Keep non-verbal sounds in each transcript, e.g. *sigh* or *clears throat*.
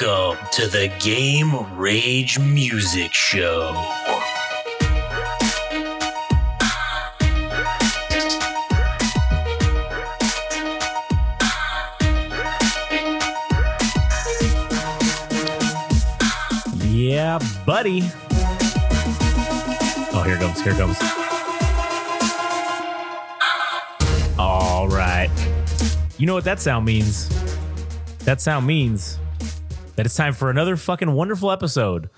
Welcome to the Game Rage Music Show. Yeah, buddy. Oh, here comes. Here comes. All right. You know what that sound means? That sound means that it's time for another fucking wonderful episode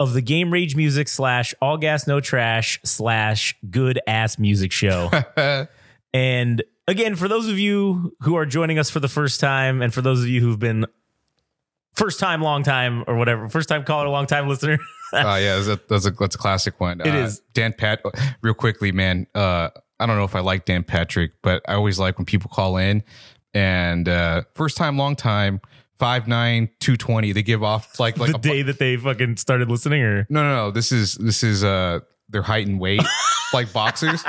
of the Game Rage Music slash All Gas No Trash slash Good Ass Music Show. *laughs* and again, for those of you who are joining us for the first time, and for those of you who've been first time, long time, or whatever, first time caller, long time listener. *laughs* Uh, yeah, that's a, that's a that's a classic one. It is. is Dan Pat. Real quickly, man. Uh, I don't know if I like Dan Patrick, but I always like when people call in and uh, first time, long time, five nine two twenty. They give off like like the bu- day that they fucking started listening, or No, no, no. This is this is uh their height and weight, *laughs* like boxers.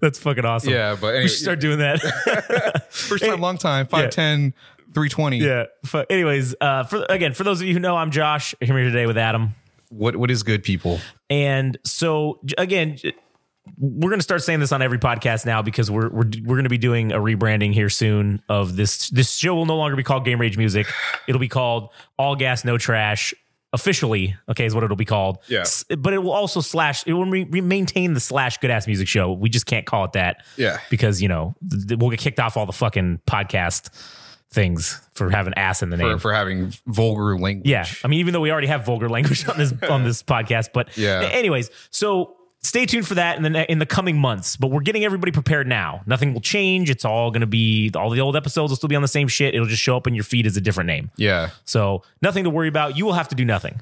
that's fucking awesome. Yeah, but we should start doing that. *laughs* *laughs* first time, long time, 5'10", 320. yeah. Anyways, uh, for again, for those of you who know, I'm Josh. I'm here today with Adam, What what is good, people? and so again. We're gonna start saying this on every podcast now because we're we're we're gonna be doing a rebranding here soon of this. This show will no longer be called Game Rage Music. It'll be called All Gas No Trash officially. Okay, is what it'll be called. Yeah. S- but it will also slash. It will re- re- maintain the slash Good Ass Music Show. We just can't call it that. Yeah. because you know th- we'll get kicked off all the fucking podcast things for having ass in the name. For, for having vulgar language. yeah, I mean, even though we already have vulgar *laughs* language on this on this podcast, but Yeah. Anyways, so stay tuned for that in the in the coming months. But we're getting everybody prepared now. Nothing will change. It's all going to be all the old episodes will still be on the same shit. It'll just show up in your feed as a different name. Yeah. So nothing to worry about. You will have to do nothing.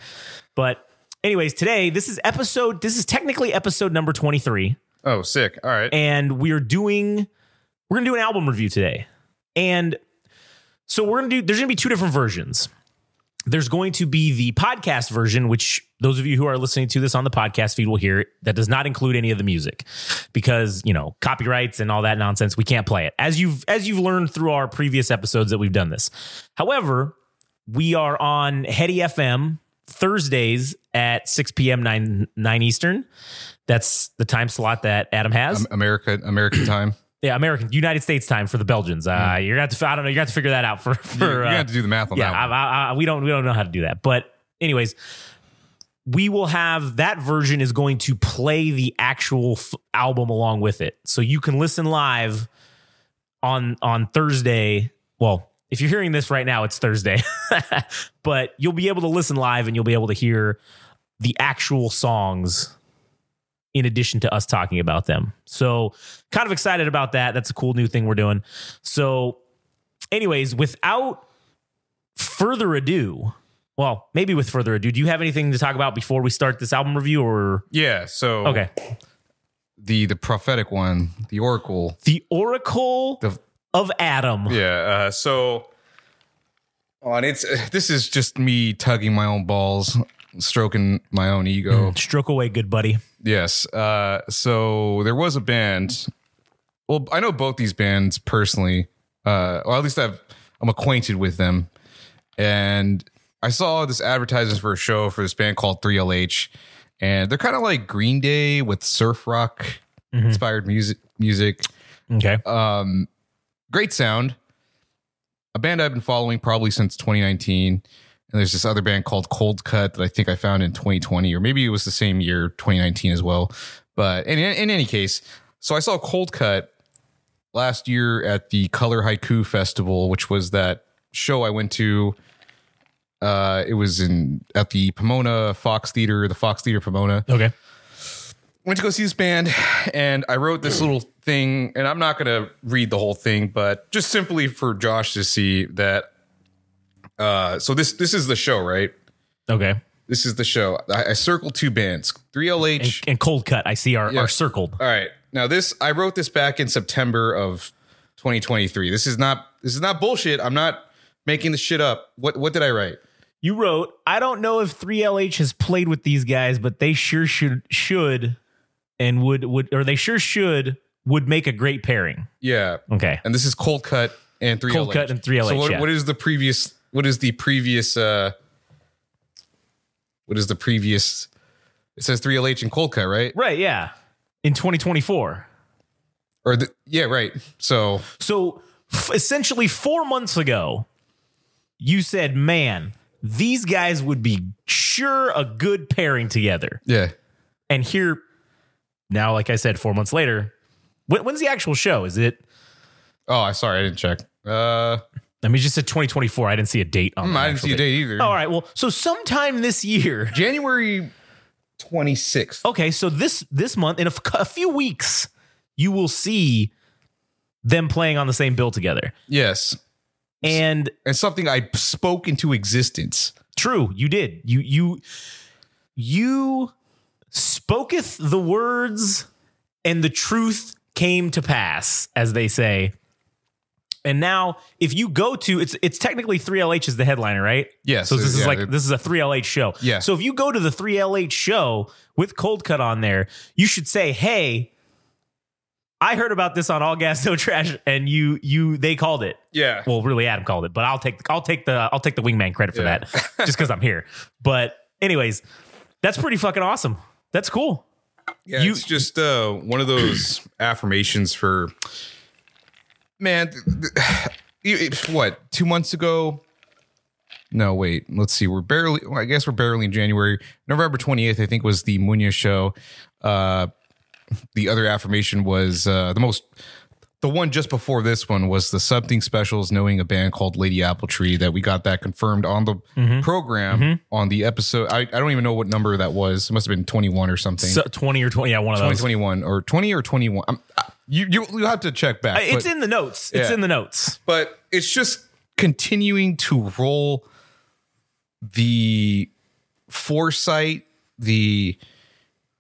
But anyways, today this is episode. This is technically episode number twenty three. Oh, sick. All right. and we're doing we're gonna do an album review today and so we're gonna do there's gonna be two different versions there's going to be the podcast version which those of you who are listening to this on the podcast feed will hear. That does not include any of the music because you know copyrights and all that nonsense we can't play it. As you've as you've learned through our previous episodes that we've done this. However we are on heady fm thursdays at 6 p.m 9 9 eastern. That's the time slot that adam has. America American time. Yeah, American United States time for the Belgians. Uh, You're gonna have to. I don't know. You're gonna have to figure that out for for. You're uh, gonna have to do the math on yeah, that. I, I, we don't we don't know how to do that. But anyways, we will have that version is going to play the actual f- album along with it, so you can listen live on on Thursday. Well, if you're hearing this right now, it's Thursday, *laughs* but you'll be able to listen live and you'll be able to hear the actual songs in addition to us talking about them. So, kind of excited about that. That's a cool new thing we're doing. So, anyways, without further ado, well, maybe with further ado, do you have anything to talk about before we start this album review or yeah. So okay. the the prophetic one, the oracle. The Oracle The of Adam. yeah. Uh, so on it's *laughs* this is just me tugging my own balls, stroking my own ego. Stroke away, good buddy. Yes. Uh, so there was a band. Well, I know both these bands personally. Uh, or at least I've, I'm acquainted with them. And I saw this advertisement for a show for this band called 3LH. And they're kind of like Green Day with surf rock inspired music. Music, Okay. great sound. A band I've been following probably since 2019. And there's this other band called Cold Cut that I think I found in 2020, or maybe it was the same year, 2019 as well. But in, in any case, so I saw Cold Cut last year at the Color Haiku Festival, which was that show I went to. Uh, it was in at the Pomona Fox Theater, the Fox Theater Pomona Okay. went to go see this band and I wrote this little thing and I'm not going to read the whole thing but just simply for Josh to see that uh so this this is the show right Okay. this is the show I, I circled two bands 3LH And cold cut, I see are, Yeah. are circled. all right now this I wrote this back in September of 2023 this is not this is not bullshit I'm not making the shit up what what did I write You wrote, I don't know if 3LH has played with these guys, but they sure should should and would would or they sure should would make a great pairing. yeah Okay. and this is Cold Cut and 3LH Cold Cut and 3LH, so what, yeah. what is the previous what is the previous uh what is the previous it says 3LH and cold cut, right? Right, yeah. In 2024. Or the, yeah, right. So So f- essentially 4 months ago, you said, "Man, these guys would be sure a good pairing together." yeah. And here now like I said 4 months later, when, when's the actual show? Is it Oh, I sorry, I didn't check. Uh I mean, you just said 2024. I didn't see a date on. Mm, the I didn't see a date either. All right. Well, so sometime this year. *laughs* January 26th. Okay, so this this month in a, f- a few weeks, you will see them playing on the same bill together. Yes. And And something I spoke into existence. true, you did. You you you spoketh the words, and the truth came to pass, as they say. And now, if you go to it's it's technically 3LH is the headliner, right? Yes, So this is yeah, like it- this is a 3LH show. Yeah. So if you go to the 3LH show with Cold Cut on there, you should say, "Hey, I heard about this on All Gas No Trash, and you you they called it." Yeah. Well, really, Adam called it, but I'll take I'll take the I'll take the wingman credit for Yeah. that just because I'm here. But anyways, that's pretty fucking awesome. That's cool. Yeah, You- it's just uh, one of those affirmations for man. th- th- *sighs* you- it- what two months ago? No, wait. Let's see. We're barely. Well, I guess we're barely in January. November twenty eighth, I think, was the Munya show. Uh, the other affirmation was uh, the most. The one just before this one was the something specials, knowing a band called Lady Apple Tree that we got that confirmed on the program on the episode. I, I don't even know what number that was. It must have been 21 or something. So, Twenty or twenty, yeah, one of those. 2021 or 20 or 21. I'm, I- you you you have to check back. It's but, in the notes. It's Yeah. in the notes. but it's just continuing to roll the foresight, the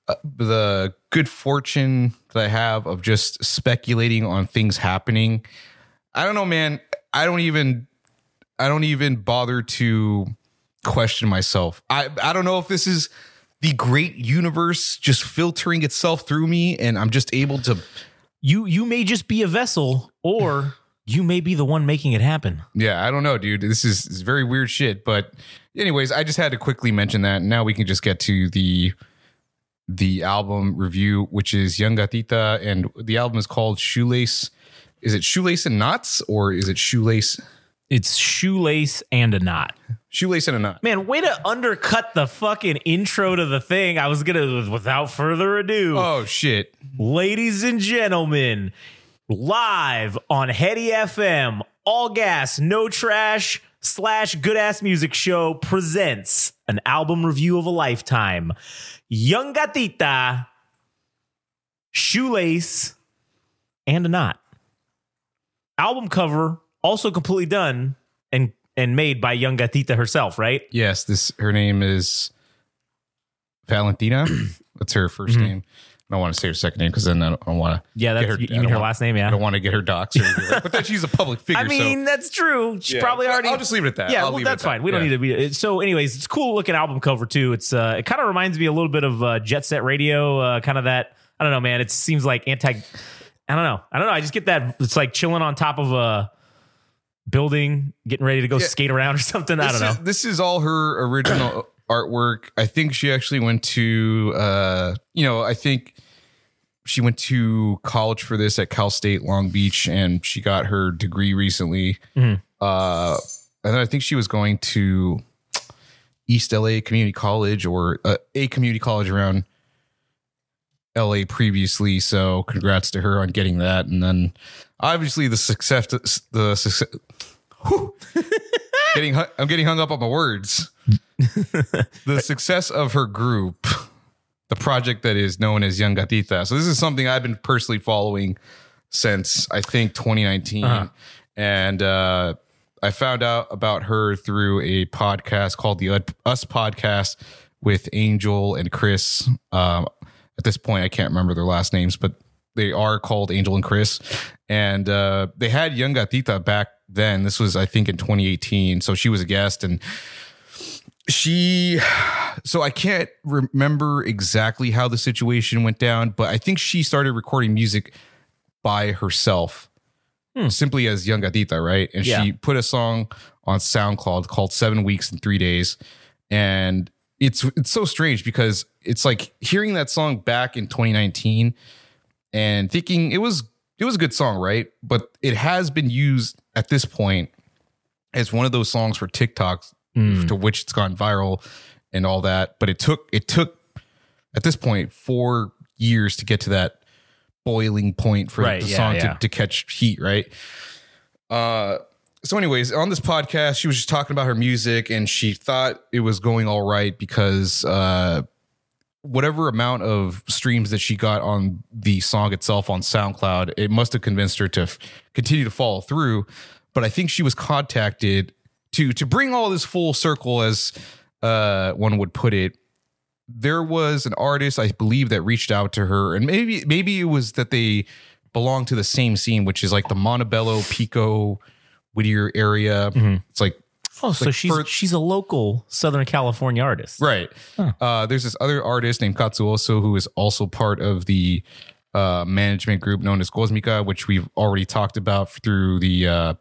uh, the good fortune that I have of just speculating on things happening. I don't know, man. I don't even I don't even bother to question myself. I I don't know if this is the great universe just filtering itself through me and I'm just able to You you may just be a vessel, or *laughs* you may be the one making it happen. Yeah, I don't know, dude. This is, is very weird shit. But anyways, I just had to quickly mention that. Now we can just get to the the album review, which is Yungatita, and the album is called Shoelace. Is it Shoelace and Knots or is it Shoelace It's shoelace and a knot. Shoelace and a Knot? Man, way to undercut the fucking intro to the thing. I was gonna, without further ado, Oh shit. ladies and gentlemen, live on Heady FM, all gas, no trash slash good ass music show presents an album review of a lifetime. Yungatita, Shoelace, and a Knot. Album cover also completely done and made by Yungatita herself, right? Yes, this her name is Valentina. *clears throat* That's her 1st name. I don't want to say her second name because then I don't, want to. Mm-hmm. Yeah, that's you mean her want- last name, Yeah, I don't want to get her docs. or like- but then she's a public *laughs* figure. I mean, that's true. She's Yeah. probably already. I'll just leave it at that. Yeah, I'll well, that's at that. fine. We don't Yeah. need to be. So, anyways, it's cool looking album cover too. It's uh, it kind of reminds me a little bit of uh, Jet Set Radio. Uh, kind of that. I don't know, man. It seems like anti. I don't know. I don't know. I just get that. It's like chilling on top of a building, getting ready to go Yeah. skate around or something. I don't is- know. this is all her original *coughs* artwork. I think she actually went to, uh, you know, I think she went to college for this at Cal State Long Beach, and she got her degree recently. Mhm. Uh, and then I think she was going to East LA Community College or uh, a community college around LA previously. So congrats to her on getting that. And then obviously the success, the success. *laughs* getting I'm getting hung up on my words. the *laughs* success of her group, the project that is known as Yungatita. So this is something I've been personally following since I think 2019, Uh-huh. and uh, I found out about her through a podcast called the Us Podcast with Angel and Chris. Um, at this point, I can't remember their last names, but they are called Angel and Chris, and uh, they had Yungatita back then. This was, I think, in 2018. So she was a guest, and she. *sighs* So I can't remember exactly how the situation went down, but I think she started recording music by herself simply as Yungatita, right? And Yeah. she put a song on SoundCloud called Seven Weeks and Three Days. And it's it's so strange because it's like hearing that song back in 2019 and thinking it was it was a good song, right? But it has been used at this point as one of those songs for TikToks Mm. to which it's gone viral and all that. But it took it took at this point four years to get to that boiling point for Right, the yeah, song yeah. To, to catch heat, right? Uh so anyways, on this podcast, she was just talking about her music and she thought it was going all right because uh whatever amount of streams that she got on the song itself on SoundCloud, it must have convinced her to f- continue to follow through. But I think she was contacted to to bring all this full circle, as uh, one would put it. There was an artist, I believe, that reached out to her, and maybe maybe it was that they belong to the same scene, which is like the Montebello, Pico, Whittier area. It's like Oh, so Like she's for- she's a local Southern California artist. Right. Uh, there's this other artist named Katzúoso who is also part of the uh, management group known as Cosmica, which we've already talked about through the uh,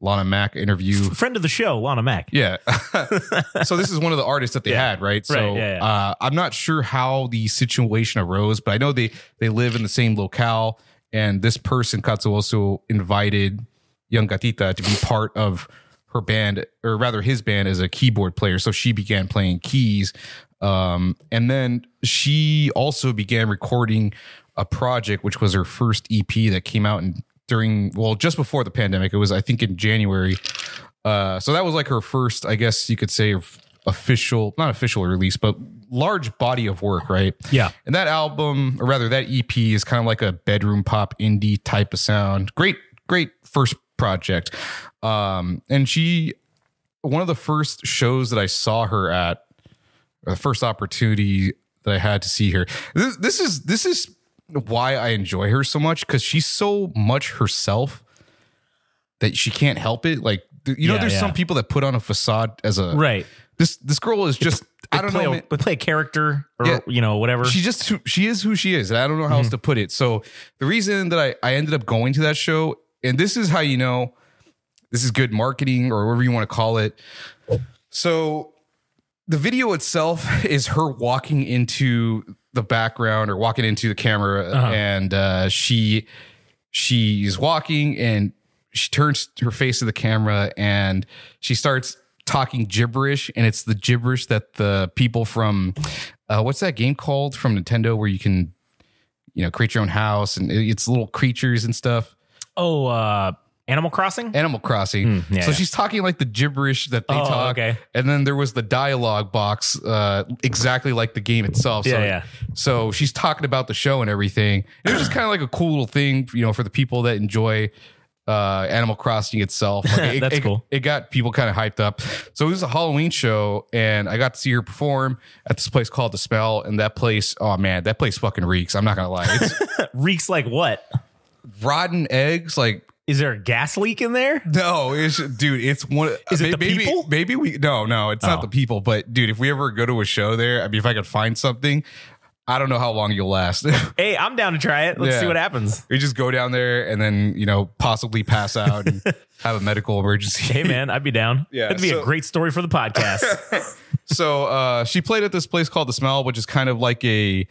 Lana Mac interview. Friend of the show, Lana Mac. Yeah. *laughs* so this is one of the artists that they Yeah. had, right? So yeah, yeah. Uh, I'm not sure how the situation arose, but I know they they live in the same locale, and this person Katzúoso invited Yungatita to be part of her band, or rather his band, as a keyboard player. So she began playing keys, um, and then she also began recording a project, which was her first EP that came out in during well just before the pandemic. It was I think in January. Uh, so that was like her first, I guess you could say, official, not official release, but large body of work, right? Yeah. And that album, or rather that EP, is kind of like a bedroom pop indie type of sound. Great, great first project. Um, and she, one of the first shows that I saw her at, or the first opportunity that I had to see her. This, this is this is why I enjoy her so much because she's so much herself that she can't help it. Like you know, Yeah, there's yeah. some people that put on a facade as a Right. This this girl is just I They don't play know. A, play a character or Yeah. you know whatever. She just she is who she is. And I don't know how Mm-hmm. else to put it. So the reason that I I ended up going to that show, and this is how you know this is good marketing or whatever you want to call it. So the video itself *laughs* is her walking into the background or walking into the camera Uh-huh. and uh, she she's walking and she turns her face to the camera and she starts talking gibberish and it's the gibberish that the people from uh, what's that game called from Nintendo where you can you know create your own house and it's little creatures and stuff oh, uh, Animal Crossing. Animal Crossing. Mm, yeah, so yeah. she's talking like the gibberish that they Oh, talk. okay. And then there was the dialogue box, uh, exactly like the game itself. So, Yeah, yeah. so she's talking about the show and everything. It was just kind of like a cool little thing, you know, for the people that enjoy uh, Animal Crossing itself. Like, *laughs* it, That's it- cool. It got people kind of hyped up. So it was a Halloween show, and I got to see her perform at this place called The Smell. And that place, oh man, that place fucking reeks. I'm not gonna lie, it's *laughs* Reeks like what? Rotten eggs, like Is there a gas leak in there? No, it's dude. It's one. *laughs* Is it the maybe, people? Maybe we. No, no, it's Oh. not the people. But dude, if we ever go to a show there, I mean, if I could find something, I don't know how long you'll last. *laughs* Hey, I'm down to try it. Let's Yeah. see what happens. we just go down there and then you know possibly pass out and *laughs* have a medical emergency. Hey, man, I'd be down. Yeah, That'd be so- a great story for the podcast. so uh, she played at this place called the Smell, which is kind of like a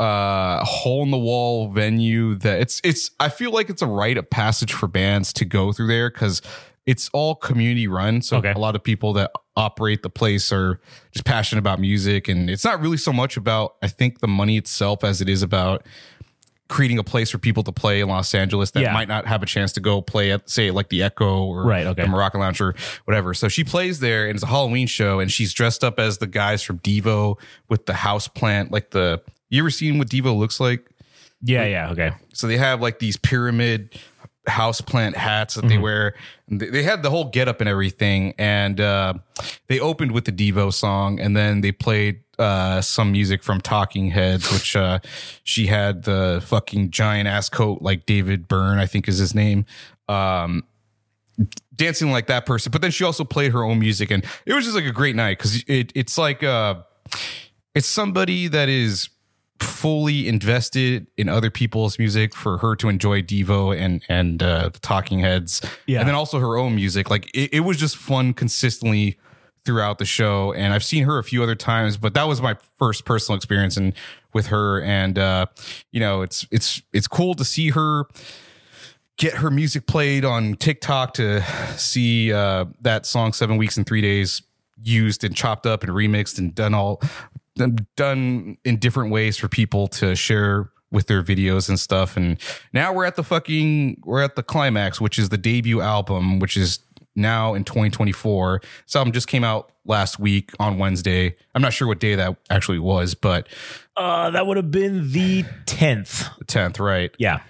uh hole in the wall venue that it's it's I feel like it's a rite of passage for bands to go through there because it's all community run. So Okay. a lot of people that operate the place are just passionate about music and it's not really so much about I think the money itself as it is about creating a place for people to play in Los Angeles that Yeah. might not have a chance to go play at say like the Echo or Right, okay. the Moroccan Lounge or whatever. So she plays there and it's a Halloween show and she's dressed up as the guys from Devo with the house plant like the you ever seen what Devo looks like? yeah, yeah, okay. So they have like these pyramid house plant hats that they wear. They they had the whole getup and everything, and uh, they opened with the Devo song, and then they played uh, some music from Talking Heads, which uh, she had the fucking giant ass coat like David Byrne, I think is his name. Um, dancing like that person, but then she also played her own music, and it was just like a great night because it, it's like uh, it's somebody that is fully invested in other people's music for her to enjoy Devo and and uh, the Talking Heads, Yeah. and then also her own music. Like it, it was just fun consistently throughout the show, and I've seen her a few other times, but that was my first personal experience and with her, and uh, you know, it's it's it's cool to see her get her music played on TikTok to see uh, that song seven weeks and three days used and chopped up and remixed and done all done- in different ways for people to share with their videos and stuff and now we're at the fucking we're at the climax which is the debut album which is now in 2024 this album just came out last week on wednesday i'm not sure what day that actually was but Uh, that would have been the 10th. the 10th right Yeah.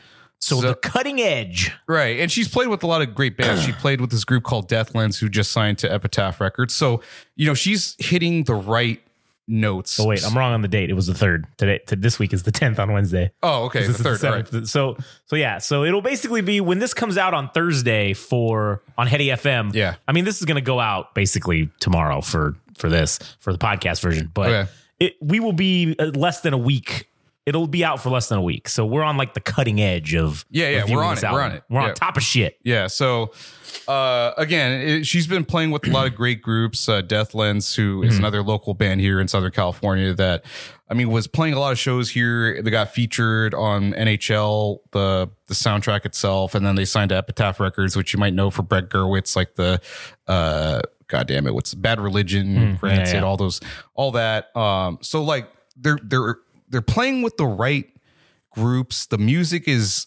So, So- the cutting edge. Right. And she's played with a lot of great bands. she played with this group called Deathlands who just signed to Epitaph Records. So, you know, she's hitting the right notes. Oh wait, I'm wrong on the date. It was the third. Today, to this week is the 10th on Wednesday. Oh, okay. The third. the right. So so yeah. So it'll basically be when this comes out on Thursday for on Heady FM. Yeah. I mean, this is going to go out basically tomorrow for for this for the podcast version, but Okay. it we will be uh, less than a week. It'll be out for less than a week. So we're on like the cutting edge of Yeah, yeah, we're on it, we're on it. We're Yeah. on top of shit. Yeah. So, uh, again, it, she's been playing with a lot of great groups. Uh, Deathlands, who is another local band here in Southern California that, I mean, was playing a lot of shows here. They got featured on NHL, the the soundtrack itself, and then they signed to Epitaph Records, which you might know for Brett Gurewitz, like the, uh, God damn it, what's Bad Religion, Rancid, yeah. all those, all that. Um, so like they're they're they're playing with the right groups. The music is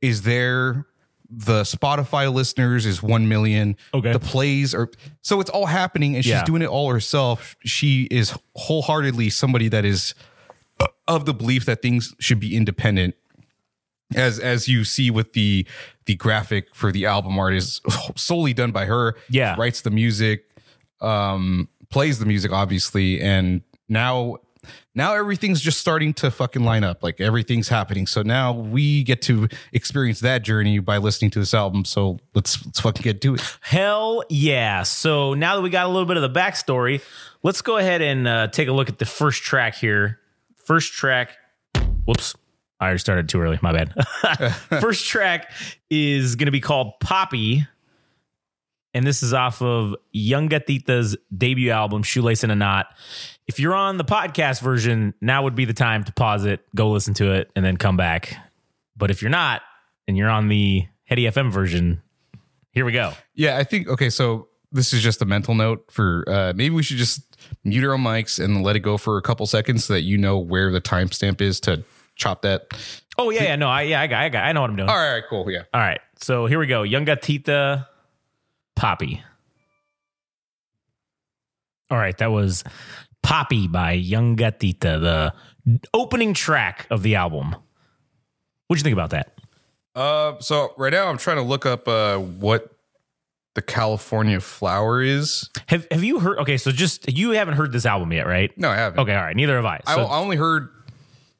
is there. The Spotify listeners is 1 million. Okay. The plays are so it's all happening and she's Yeah. doing it all herself. She is wholeheartedly somebody that is uh, of the belief that things should be independent. As as you see with the the graphic for the album art is solely done by her. Yeah. Writes the music, um, plays the music obviously, and now now everything's just starting to fucking line up. Like everything's happening. So now we get to experience that journey by listening to this album. So let's let's fucking get to it. Hell yeah. So now that we got a little bit of the backstory, let's go ahead and uh, take a look at the first track here. First track. Whoops. I started too early. My bad. *laughs* first track is going to be called Poppy. And this is off of Yungatita's debut album, Shoelace in a Knot. If you're on the podcast version, now would be the time to pause it, go listen to it, and then come back. But if you're not, and you're on the Heady FM version, here we go. Yeah, I think okay, so this is just a mental note for uh maybe we should just mute our mics and let it go for a couple seconds so that you know where the timestamp is to chop that. Oh yeah, yeah, no, I yeah, I got, I got, I know what I'm doing. All right, all right, cool. Yeah. All right, so here we go. Yungatita, Poppy. All right, that was Poppy by Yungatita, the opening track of the album. What'd you think about that? Uh so right now I'm trying to look up uh what the California flower is. Have Have you heard? Okay, so just you haven't heard this album yet, right? No, I haven't. Okay, all right. Neither have I. I, So, I only heard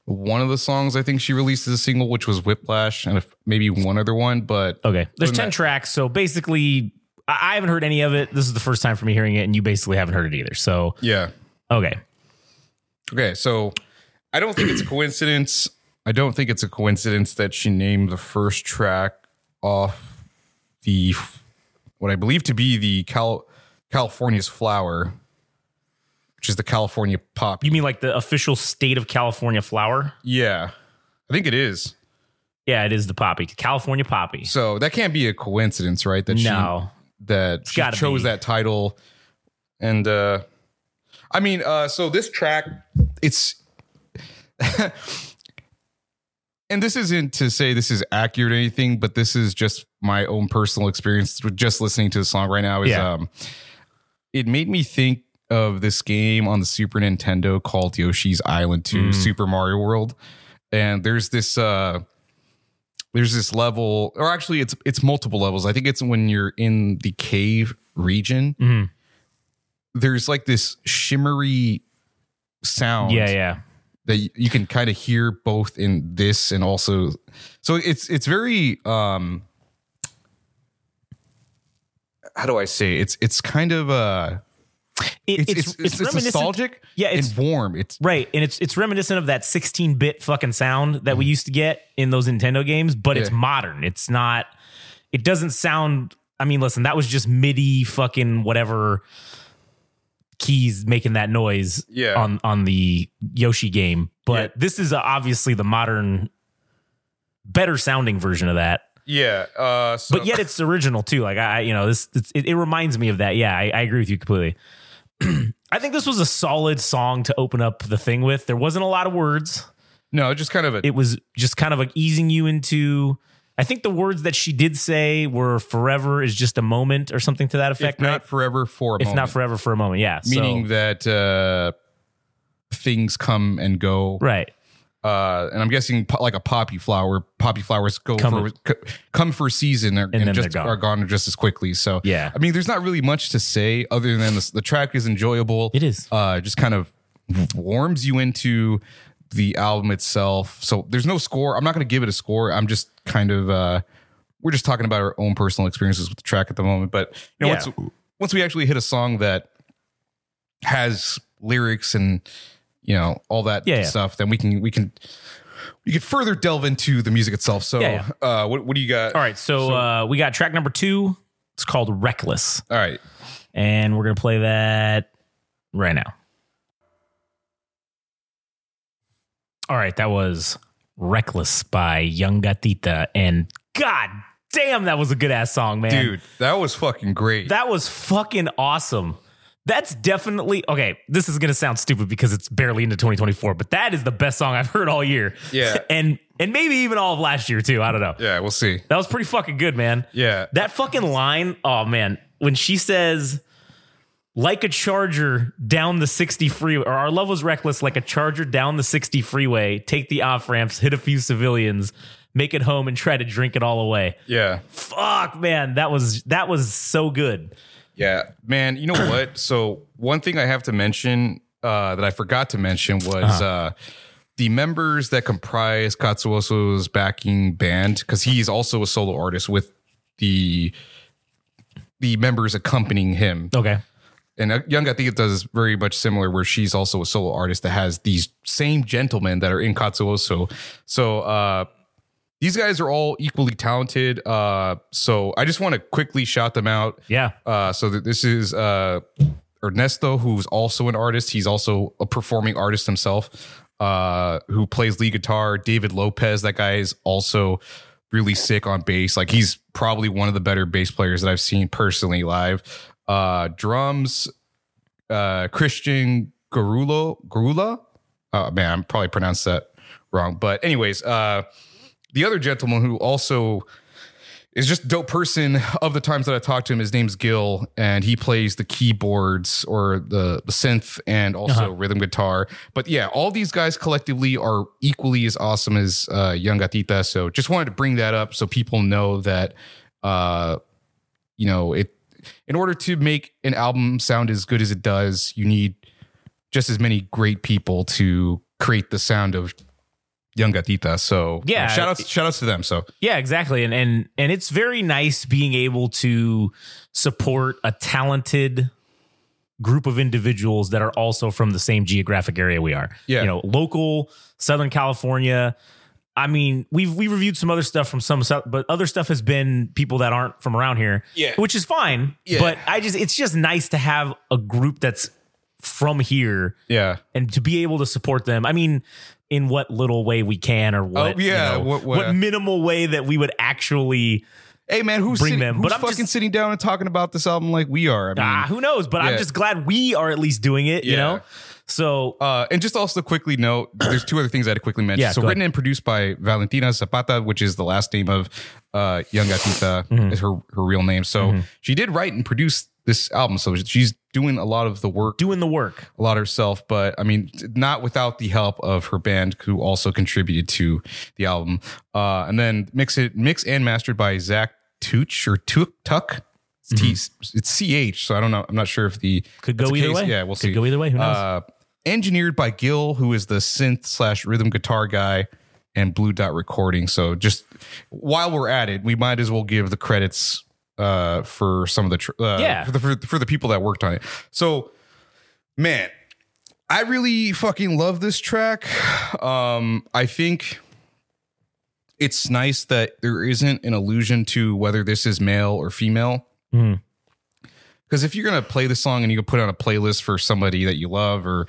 one of the songs I think she released as a single, which was Whiplash, and if, maybe one other one. But okay, there's ten that- tracks. So basically, I haven't heard any of it. This is the first time for me hearing it, and you basically haven't heard it either. So yeah, okay, okay. So I don't think it's a coincidence. I don't think it's a coincidence that she named the first track off the what I believe to be the Cal California's flower, which is the California pop. you mean like the official state of California flower? Yeah, I think it is. Yeah, it is the poppy, California poppy. So that can't be a coincidence, right? That No, that she chose be. that title, and uh I mean, uh so this track, it's. *laughs* And this isn't to say this is accurate or anything, but this is just my own personal experience with just listening to the song right now. Is Yeah. um, it made me think of this game on the Super Nintendo called Yoshi's Island 2 Mm. Super Mario World. And there's this uh there's this level or actually it's it's multiple levels. I think it's when you're in the cave region. Mhm. There's like this shimmery sound yeah, yeah. that y- you can kind of hear both in this and also so it's it's very um how do I say it's it's kind of uh It- It's it's, it's, reminiscent- nostalgic. Yeah, it's and warm. It's right, and it's it's reminiscent of that 16-bit fucking sound that we used to get in those Nintendo games, but it's Mm-hmm. Modern. It's not. It doesn't sound. I mean, listen, that was just MIDI fucking whatever keys making that noise Yeah. on on the Yoshi game, but Yeah. this is obviously the modern, better sounding version of that. yeah. Uh, so, but yet it's original too. Like I, you know, this it's, it, it reminds me of that. Yeah, I, I agree with you completely. *clears throat* I think this was a solid song to open up the thing with. There wasn't a lot of words. no, just kind of a It was just kind of like easing you into. I think the words that she did say were "forever is just a moment" or something to that if effect. not right? forever for a if moment. not forever for a moment. Yeah, so- meaning that uh, things come and go. right. Uh, and I'm guessing po- like a poppy flower. Poppy flowers go Come- for c- come for a season and, then just they're gone. are gone just as quickly. So Yeah. I mean, there's not really much to say other than this, the track is enjoyable. It is. Uh, just kind of warms you into the album itself. So there's no score. I'm not going to give it a score. I'm just kind of uh, we're just talking about our own personal experiences with the track at the moment. But you know, Yeah. once once we actually hit a song that has lyrics and you know all that Yeah, yeah. stuff, then we can we can we can further delve into the music itself. So, Yeah, uh, what what do you got? All right, so, uh, we got track number two. It's called "Reckless," all right. and we're gonna play that right now. All right, that was "Reckless" by Yungatita, and God damn, that was a good ass song, man. Dude, that was fucking great. That was fucking awesome. That's definitely okay. This is gonna sound stupid because it's barely into 2024, but that is the best song I've *laughs* heard all year. Yeah. *laughs* and and maybe even all of last year too. I don't know. yeah, we'll see. That was pretty fucking good, man. Yeah. That fucking line. Oh man, when she says, "Like a charger down the 60 freeway," or "Our love was reckless, like a charger down the 60 freeway." Take the off ramps, hit a few civilians, make it home, and try to drink it all away. Yeah. Fuck, man, that was that was so good. Yeah, man. You know what? *clears throat* So one thing I have to mention uh, that I forgot to mention was Uh-huh. uh, the members that comprise Katzúoso's backing band, because he's also a solo artist with the the members accompanying him. Okay. And uh, Young, I think it does very much similar, where she's also a solo artist that has these same gentlemen that are in Katzúoso. So uh, these guys are all equally talented. Uh, so I just want to quickly shout them out. Yeah. Uh, so th- this is uh, Ernesto, who's also an artist. He's also a performing artist himself, uh, who plays lead guitar. David Lopez, that guy is also really sick on bass. Like he's probably one of the better bass players that I've seen personally live. Uh, drums, uh, Christian Garulo, Garula. Uh, man, I'm probably pronounced that wrong. But anyways, uh, the other gentleman who also is just dope person of the times that I talked to him. His name's Gil, and he plays the keyboards or the, the synth and also rhythm guitar. But yeah, all these guys collectively are equally as awesome as uh, Yungatita. So just wanted to bring that up so people know that, uh, you know, it. In order to make an album sound as good as it does, you need just as many great people to create the sound of Yungatita. So Yeah. shout outs, shout outs to them. So Yeah, exactly. And and and it's very nice being able to support a talented group of individuals that are also from the same geographic area we are. Yeah. You know, local Southern California. I mean, we've we reviewed some other stuff from some but other stuff has been people that aren't from around here. Yeah. Which is fine. Yeah. But I just it's just nice to have a group that's from here yeah, and to be able to support them. I mean, in what little way we can, or what, Oh, yeah, you know, what- what- what minimal way that we would actually. Hey man, who's Bring sitting, them, who's but I'm fucking just- sitting down and talking about this album like we are? I mean, ah, who knows? But I'm just glad we are at least doing it. You know, so uh, and just also quickly note, there's two other things I had to quickly mention. Yeah, so written and produced by Valentina Zapata, which is the last name of uh, Yungatita, Mm-hmm. is her her real name. So she did write and produce this album, so she's doing a lot of the work, doing the work. a lot herself. But I mean, not without the help of her band, who also contributed to the album. Uh, and then mix it, mix and mastered by Zach Tuch or Tuk Tuck. It's T, it's ch. So I don't know. I'm not sure if the Mm-hmm. Could go the either case. way. Yeah, we'll Could see. go either way. Who knows? Uh, engineered by Gil, who is the synth slash rhythm guitar guy, and Blue Dot Recording. So just while we're at it, we might as well give the credits uh, for some of the tr- uh, Yeah. for the for, for the people that worked on it. So Man, I really fucking love this track. Um, I think it's nice that there isn't an allusion to whether this is male or female. Because if you're gonna play the song and you can put it on a playlist for somebody that you love or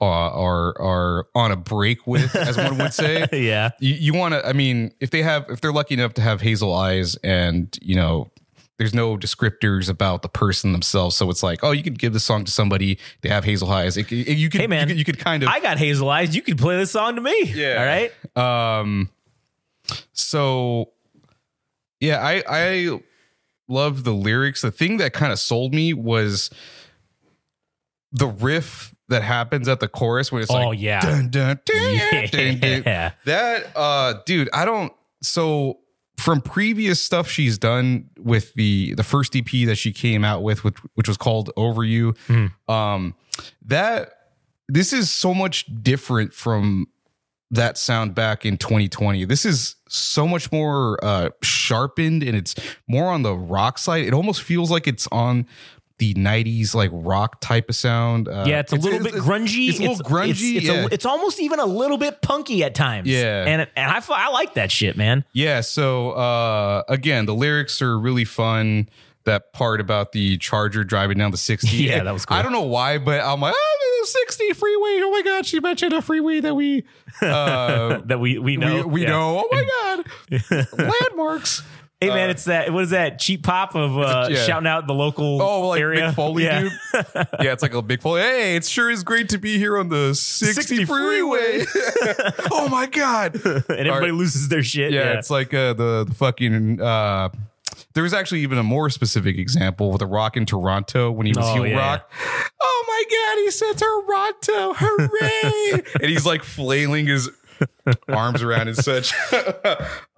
uh, or or on a break with, as one would say, *laughs* yeah. you, you want to. I mean, if they have, if they're lucky enough to have hazel eyes, and you know, there's no descriptors about the person themselves, so it's like, oh, you could give this song to somebody. They have hazel eyes. It, it- you could, Hey, man, you could, you could kind of I got hazel eyes. You could play this song to me. Yeah. All right. Um, so yeah, I I love the lyrics. The thing that kind of sold me was the riff that happens at the chorus when it's like, Oh, like yeah. dun, dun, dun. *laughs* Yeah. that uh dude, I don't so from previous stuff she's done with the the first EP that she came out with which, which was called Over You um that this is so much different from that sound back in 2020. This is so much more uh sharpened and it's more on the rock side. It almost feels like it's on the 90s like rock type of sound. Uh, Yeah, it's a little bit grungy. It's a little grungy. It's, it's, yeah. a, it's almost even a little bit punky at times. Yeah. and and I I like that shit, man. Yeah, so uh again, the lyrics are really fun. That part about the Charger driving down the 60. *laughs* Yeah, that was cool. I don't know why, but I'm like, oh, the 60 freeway. Oh my god, she mentioned a freeway that we *laughs* uh That we we know we, we Yeah. know. Oh my god. *laughs* Landmarks. Hey man, it's that. What is that? Cheap pop of uh, yeah. shouting out the local Oh, like area. Mick Foley, yeah. dude. *laughs* Yeah, it's like a big Foley. Hey, it sure is great to be here on the 60, 60 freeway. *laughs* *laughs* oh my god. and everybody right. loses their shit. yeah, Yeah, it's like uh, the, the fucking. Uh, there was actually even a more specific example with the Rock in Toronto when he was Oh, heel yeah. rock. Oh my god, he said Toronto, hooray! and he's like flailing his arms around and such.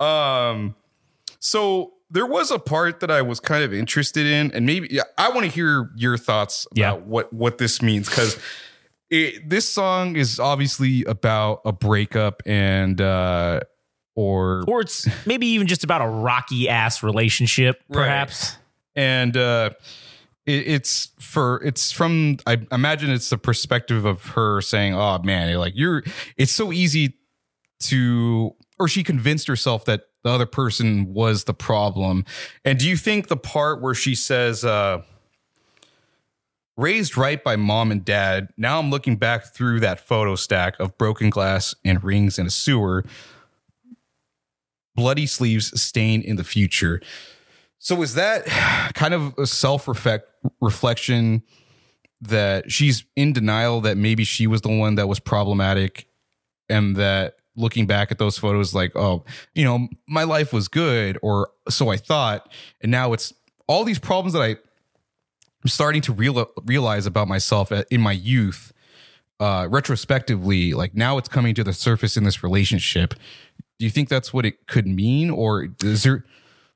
um, so there was a part that I was kind of interested in, and maybe yeah, I want to hear your thoughts about Yeah. what what this means because. This song is obviously about a breakup and uh or or it's maybe even just about a rocky ass relationship, Right. perhaps. and uh it, it's for it's from i imagine it's the perspective of her saying oh man like you're it's so easy to or she convinced herself that the other person was the problem. And do you think the part where she says uh raised right by mom and dad now i'm looking back through that photo stack of broken glass and rings in a sewer bloody sleeves stain in the future. So is that kind of a self reflection that she's in denial that maybe she was the one that was problematic and that looking back at those photos like oh you know my life was good or so I thought and now it's all these problems that I I'm starting to real, realize about myself in my youth uh retrospectively like now it's coming to the surface in this relationship do you think that's what it could mean or is there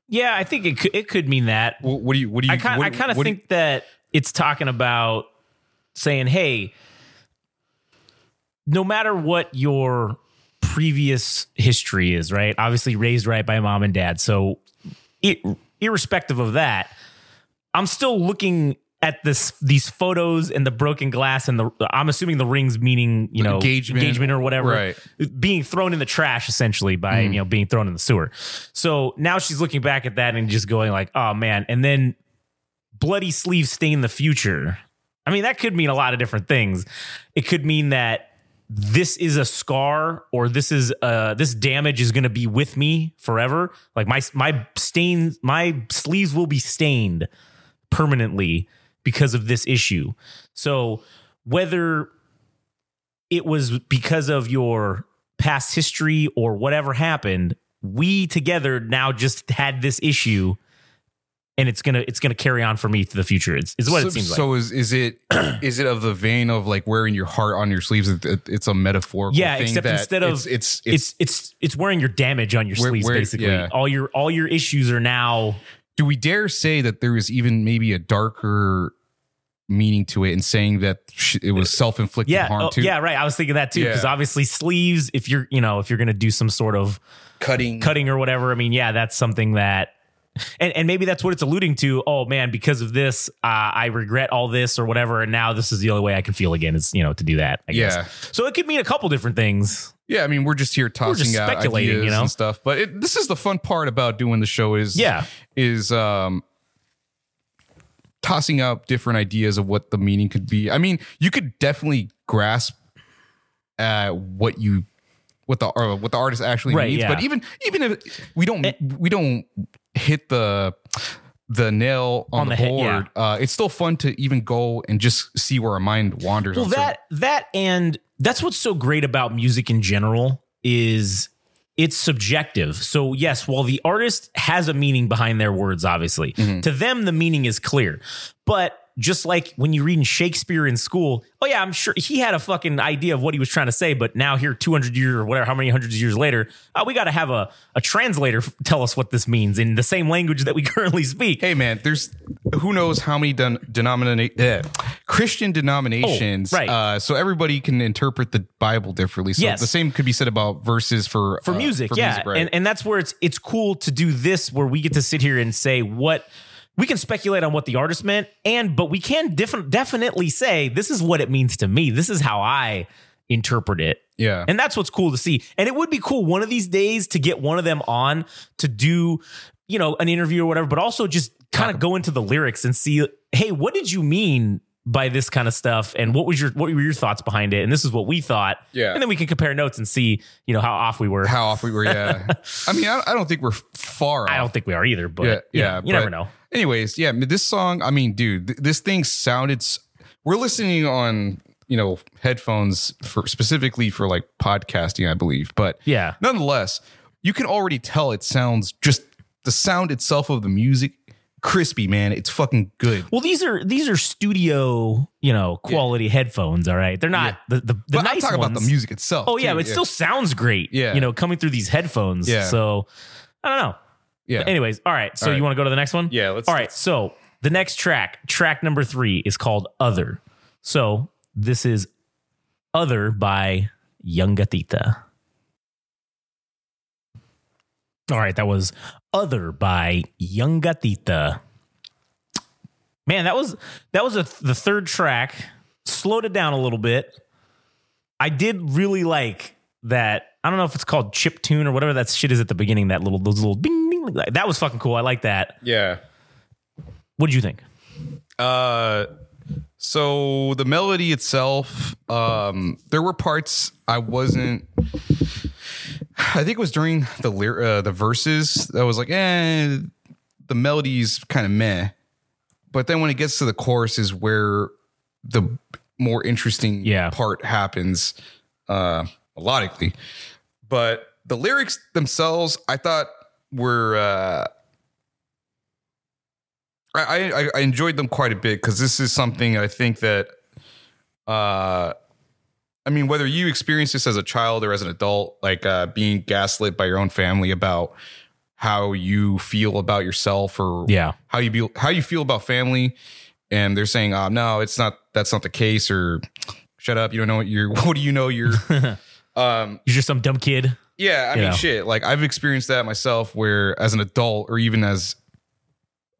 Yeah, I think it could, it could mean that. what, what do you? What do you? I kind what- I kind of do you- think that it's talking about saying, hey, no matter what your previous history is, right? Obviously raised right by mom and dad. So it, irrespective of that, I'm still looking at this these photos and the broken glass and the I'm assuming the rings meaning, you know, Engagement. engagement or whatever Right. being thrown in the trash essentially by, mm. you know, being thrown in the sewer. So now she's looking back at that and just going like, "Oh man." And then bloody sleeve stain the future. I mean, that could mean a lot of different things. It could mean that this is a scar or this is uh this damage is going to be with me forever. Like my my stains my sleeves will be stained permanently because of this issue. So whether it was because of your past history or whatever happened, we together now just had this issue and it's gonna it's gonna carry on for me to the future. It's, it's what so, it seems like. So is is it *clears throat* is it of the vein of like wearing your heart on your sleeves? It- it- It's a metaphorical. Yeah, thing except that instead of it's it's, it's it's it's wearing your damage on your Where- sleeves where- basically. yeah. All your all your issues are now do we dare say that there is even maybe a darker meaning to it and saying that it was self inflicted yeah harm oh, too? yeah right. I was thinking that too because Yeah. obviously sleeves if you're you know if you're gonna do some sort of cutting cutting or whatever. I mean yeah that's something that and and maybe that's what it's alluding to. Oh man, because of this, uh, I regret all this or whatever, and now this is the only way I can feel again is you know to do that. I Yeah. guess. So it could mean a couple different things. Yeah, I mean, we're just here tossing just out speculating, ideas you know? and stuff. But it, this is the fun part about doing the show is Yeah. is um tossing out different ideas of what the meaning could be. I mean, you could definitely grasp uh what you what the or what the artist actually Right, means. yeah. But even even if we don't we don't hit the the nail on, On the, the hit, board, uh, it's still fun to even go and just see where our mind wanders. Well, on certain- that that and that's what's so great about music in general is it's subjective. So yes, while the artist has a meaning behind their words, obviously to them the meaning is clear, but just like when you read in Shakespeare in school, oh yeah, I'm sure he had a fucking idea of what he was trying to say, but now here 200 years or whatever, how many hundreds of years later, uh, we got to have a, a translator *laughs* tell us what this means in the same language that we *laughs* currently speak. hey man, there's who knows how many den- uh, Christian denominations, Oh, right. Uh, so everybody can interpret the Bible differently. So Yes. the same could be said about verses for for uh, music, for yeah. music, right? And and that's where it's it's cool to do this where we get to sit here and say what we can speculate on what the artist meant and but we can diff- definitely say this is what it means to me. This is how I interpret it. yeah, And that's what's cool to see. And it would be cool one of these days to get one of them on to do, you know, an interview or whatever, but also just kind of go into the lyrics and see, hey, what did you mean by this kind of stuff? And what was your what were your thoughts behind it? And this is what we thought. Yeah. And then we can compare notes and see, you know, how off we were. how off we were. Yeah, *laughs* I mean, I, I don't think we're far. off. I don't think we are either, but Yeah, yeah, you never know. Anyways, yeah, this song. I mean, dude, th- this thing sounded. s- We're listening on you know headphones for specifically for like podcasting, I believe, but Yeah. nonetheless, you can already tell it sounds just the sound itself of the music crispy, man. It's fucking good. Well, these are these are studio, you know, quality headphones. All right, they're not the the, the But nice I'm talking ones. about the music itself. Oh yeah, too. but it still sounds great. Yeah. you know, coming through these headphones. Yeah. So I don't know. yeah. Anyways, all right. So All you want to go to the next one? Yeah, let's- All right. So the next track, track number three, is called "Other." So this is "Other" by Yungatita. All right, that was "Other" by Yungatita. Man, that was that was a, the third track. Slowed it down a little bit. I did really like that. I don't know if it's called chip tune or whatever that shit is at the beginning. That little those little ding ding. That was fucking cool. I like that. yeah. What did you think? Uh, so the melody itself, um, there were parts I wasn't. I think it was during the uh, the verses that was like, eh, the melody's kind of meh. But then when it gets to the chorus is where the more interesting Yeah. part happens, uh, melodically. But the lyrics themselves, I thought were. Uh, I, I I enjoyed them quite a bit because this is something I think that, uh, I mean, whether you experience this as a child or as an adult, like uh, being gaslit by your own family about how you feel about yourself or Yeah. how you be, how you feel about family, and they're saying, "Oh no, it's not. That's not the case," or "Shut up, you don't know what you're. *laughs* What do you know? You're." *laughs* um, You're just some dumb kid. yeah, I You mean, know. shit. Like I've experienced that myself, where as an adult or even as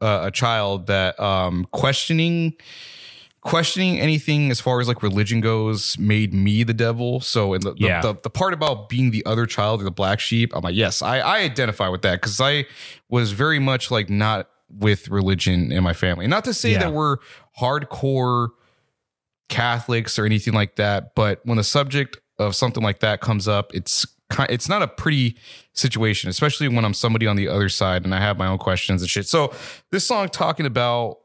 uh, a child, that um, questioning questioning anything as far as like religion goes made me the devil. So, in the the, Yeah. the, the part about being the other child or the black sheep, I'm like, yes, I, I identify with that because I was very much like not with religion in my family. Not to say Yeah. that we're hardcore Catholics or anything like that, but when the subject of something like that comes up, it's it's not a pretty situation, especially when I'm somebody on the other side and I have my own questions and shit. So this song talking about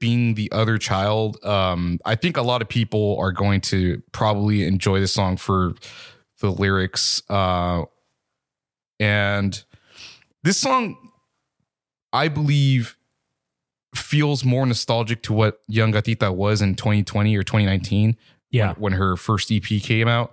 being the other child, um, I think a lot of people are going to probably enjoy the song for the lyrics. Uh, and this song, I believe, feels more nostalgic to what Yungatita was in 2020 or 2019 Yeah. when her first EP came out.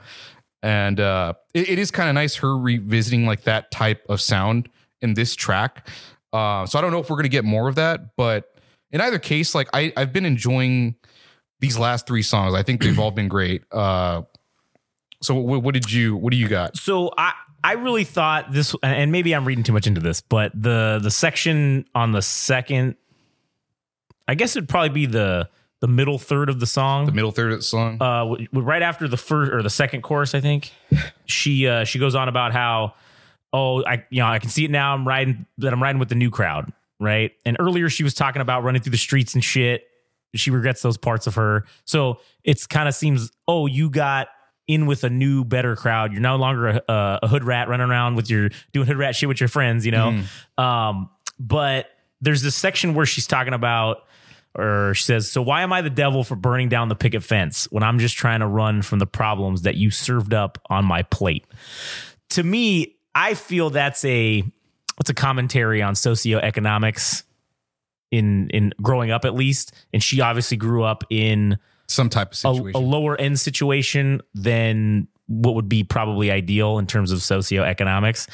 And uh, it, it is kind of nice her revisiting like that type of sound in this track. Uh, so I don't know if we're gonna get more of that, but in either case, like I, I've been enjoying these last three songs. I think they've all been great. Uh, so what, what did you what do you got? So I I really thought this, and maybe I'm reading too much into this, but the the section on the second, I guess it'd probably be the the middle third of the song. The middle third of the song. uh, w- w- right after the first or the second chorus, I think she uh, she goes on about how oh I you know I can see it now I'm riding that I'm riding with the new crowd right? And earlier she was talking about running through the streets and shit. She regrets those parts of her. So it's kind of seems oh you got in with a new better crowd. You're no longer a, a, a hood rat running around with your doing hood rat shit with your friends you know? Um but there's this section where she's talking about or she says, So why am I the devil for burning down the picket fence when I'm just trying to run from the problems that you served up on my plate? To me, I feel that's a it's a commentary on socioeconomics in in growing up at least. And she obviously grew up in Some type of a, a lower end situation than what would be probably ideal in terms of socioeconomics.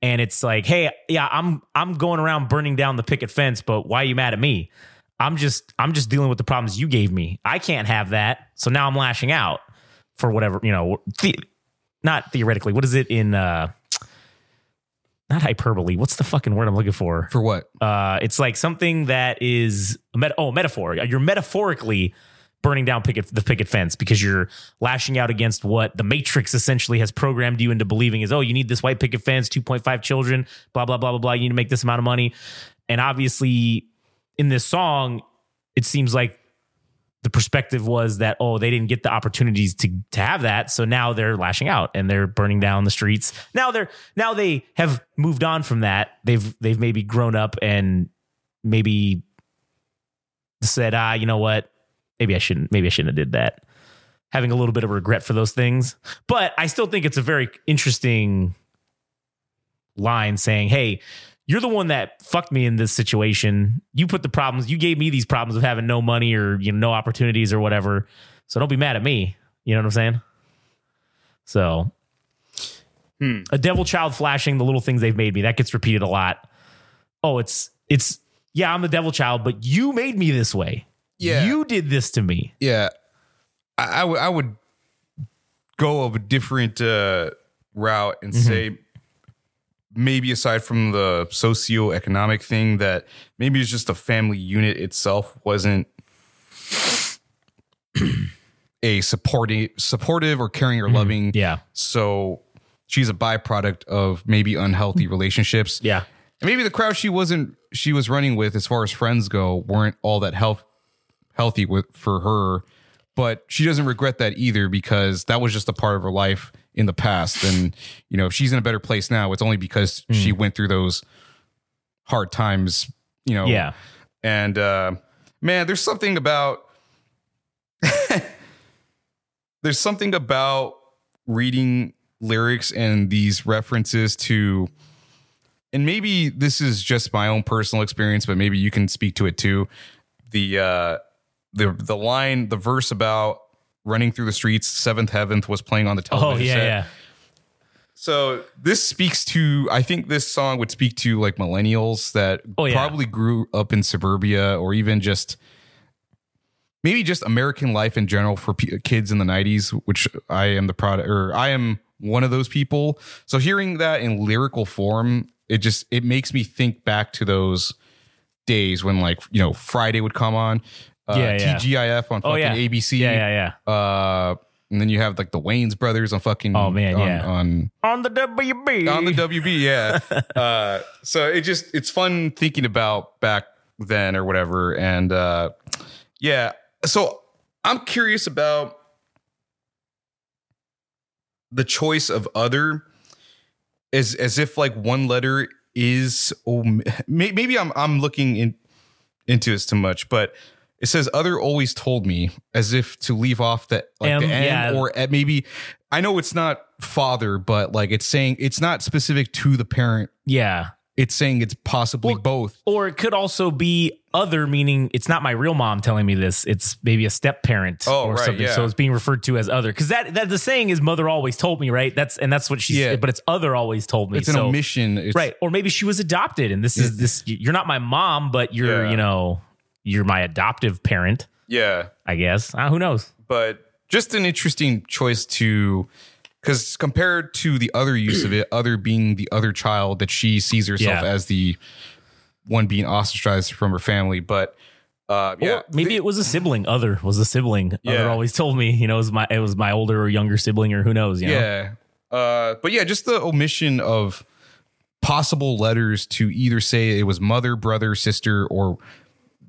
And it's like, hey, yeah, I'm I'm going around burning down the picket fence, but why are you mad at me? I'm just I'm just dealing with the problems you gave me. I can't have that. So now I'm lashing out for whatever, you know, the, not theoretically. What is it in uh not hyperbole. What's the fucking word I'm looking for? For what? Uh, it's like something that is a met- oh metaphor. You're metaphorically burning down picket the picket fence because you're lashing out against what the Matrix essentially has programmed you into believing is oh you need this white picket fence, 2.5 children, blah blah blah blah blah. You need to make this amount of money, and obviously in this song, it seems like the perspective was that oh they didn't get the opportunities to to have that. So now they're lashing out and they're burning down the streets. Now they're now they have moved on from that. They've they've maybe grown up and maybe said ah you know what? Maybe I shouldn't maybe I shouldn't have did that. Having a little bit of regret for those things. But I still think it's a very interesting line saying hey you're the one that fucked me in this situation. You put the problems, you gave me these problems of having no money or you know no opportunities or whatever. So don't be mad at me. You know what I'm saying? So a devil child flashing the little things they've made me. That gets repeated a lot. Oh, it's it's yeah, I'm the devil child, but you made me this way. Yeah. You did this to me. Yeah, I, I would I would go of a different uh, route and say maybe aside from the socioeconomic thing that maybe it's just the family unit itself wasn't a supporting supportive or caring or mm-hmm. loving. Yeah. so she's a byproduct of maybe unhealthy mm-hmm. relationships. Yeah. and maybe the crowd she wasn't she was running with as far as friends go weren't all that health healthy with for her. But she doesn't regret that either because that was just a part of her life in the past and you know if she's in a better place now it's only because she went through those hard times you know? Yeah. and uh man there's something about *laughs* there's something about reading lyrics and these references to and maybe this is just my own personal experience but maybe you can speak to it too. The uh the the line the verse about running through the streets seventh heaven was playing on the Oh television yeah, set. yeah. So this speaks to I think this song would speak to like millennials that Oh, yeah. probably grew up in suburbia or even just maybe just American life in general for p- kids in the 90s which I am the product or I am one of those people. So hearing that in lyrical form it just it makes me think back to those days when like, you know, Friday would come on uh, Yeah, yeah. TGIF on Oh fucking yeah. ABC. Yeah, yeah, yeah. Uh and then you have like the Wayans brothers on fucking Oh, man, on, yeah. on On the WB. on the WB, yeah. *laughs* uh, so it just it's fun thinking about back then or whatever, and uh, yeah. So I'm curious about the choice of other, as as if like one letter is. Oh, maybe I'm I'm looking in into this too much, but. It says other always told me as if to leave off that like M, the N yeah. or eh, maybe I know it's not father, but like it's saying it's not specific to the parent. yeah. It's saying it's possibly Well, both. Or it could also be other, meaning it's not my real mom telling me this. It's maybe a step parent Oh, or right, something. yeah. So it's being referred to as other. Because that, that the saying is mother always told me, right? That's and that's what she Yeah. said, but it's other always told me. It's an So- omission. It's, Right. Or maybe she was adopted and this is this you're not my mom, but you're, Yeah. you know, you're my adoptive parent, Yeah, I guess. Uh, who knows? but just an interesting choice to because compared to the other use of it, *clears throat* other being the other child that she sees herself Yeah. as the one being ostracized from her family, but uh, yeah, Or maybe it was a sibling. Other was a sibling. Yeah. Other always told me, you know, it was my it was my older or younger sibling, or who knows. You know? Yeah. Uh, but yeah, just the omission of possible letters to either say it was mother, brother, sister, or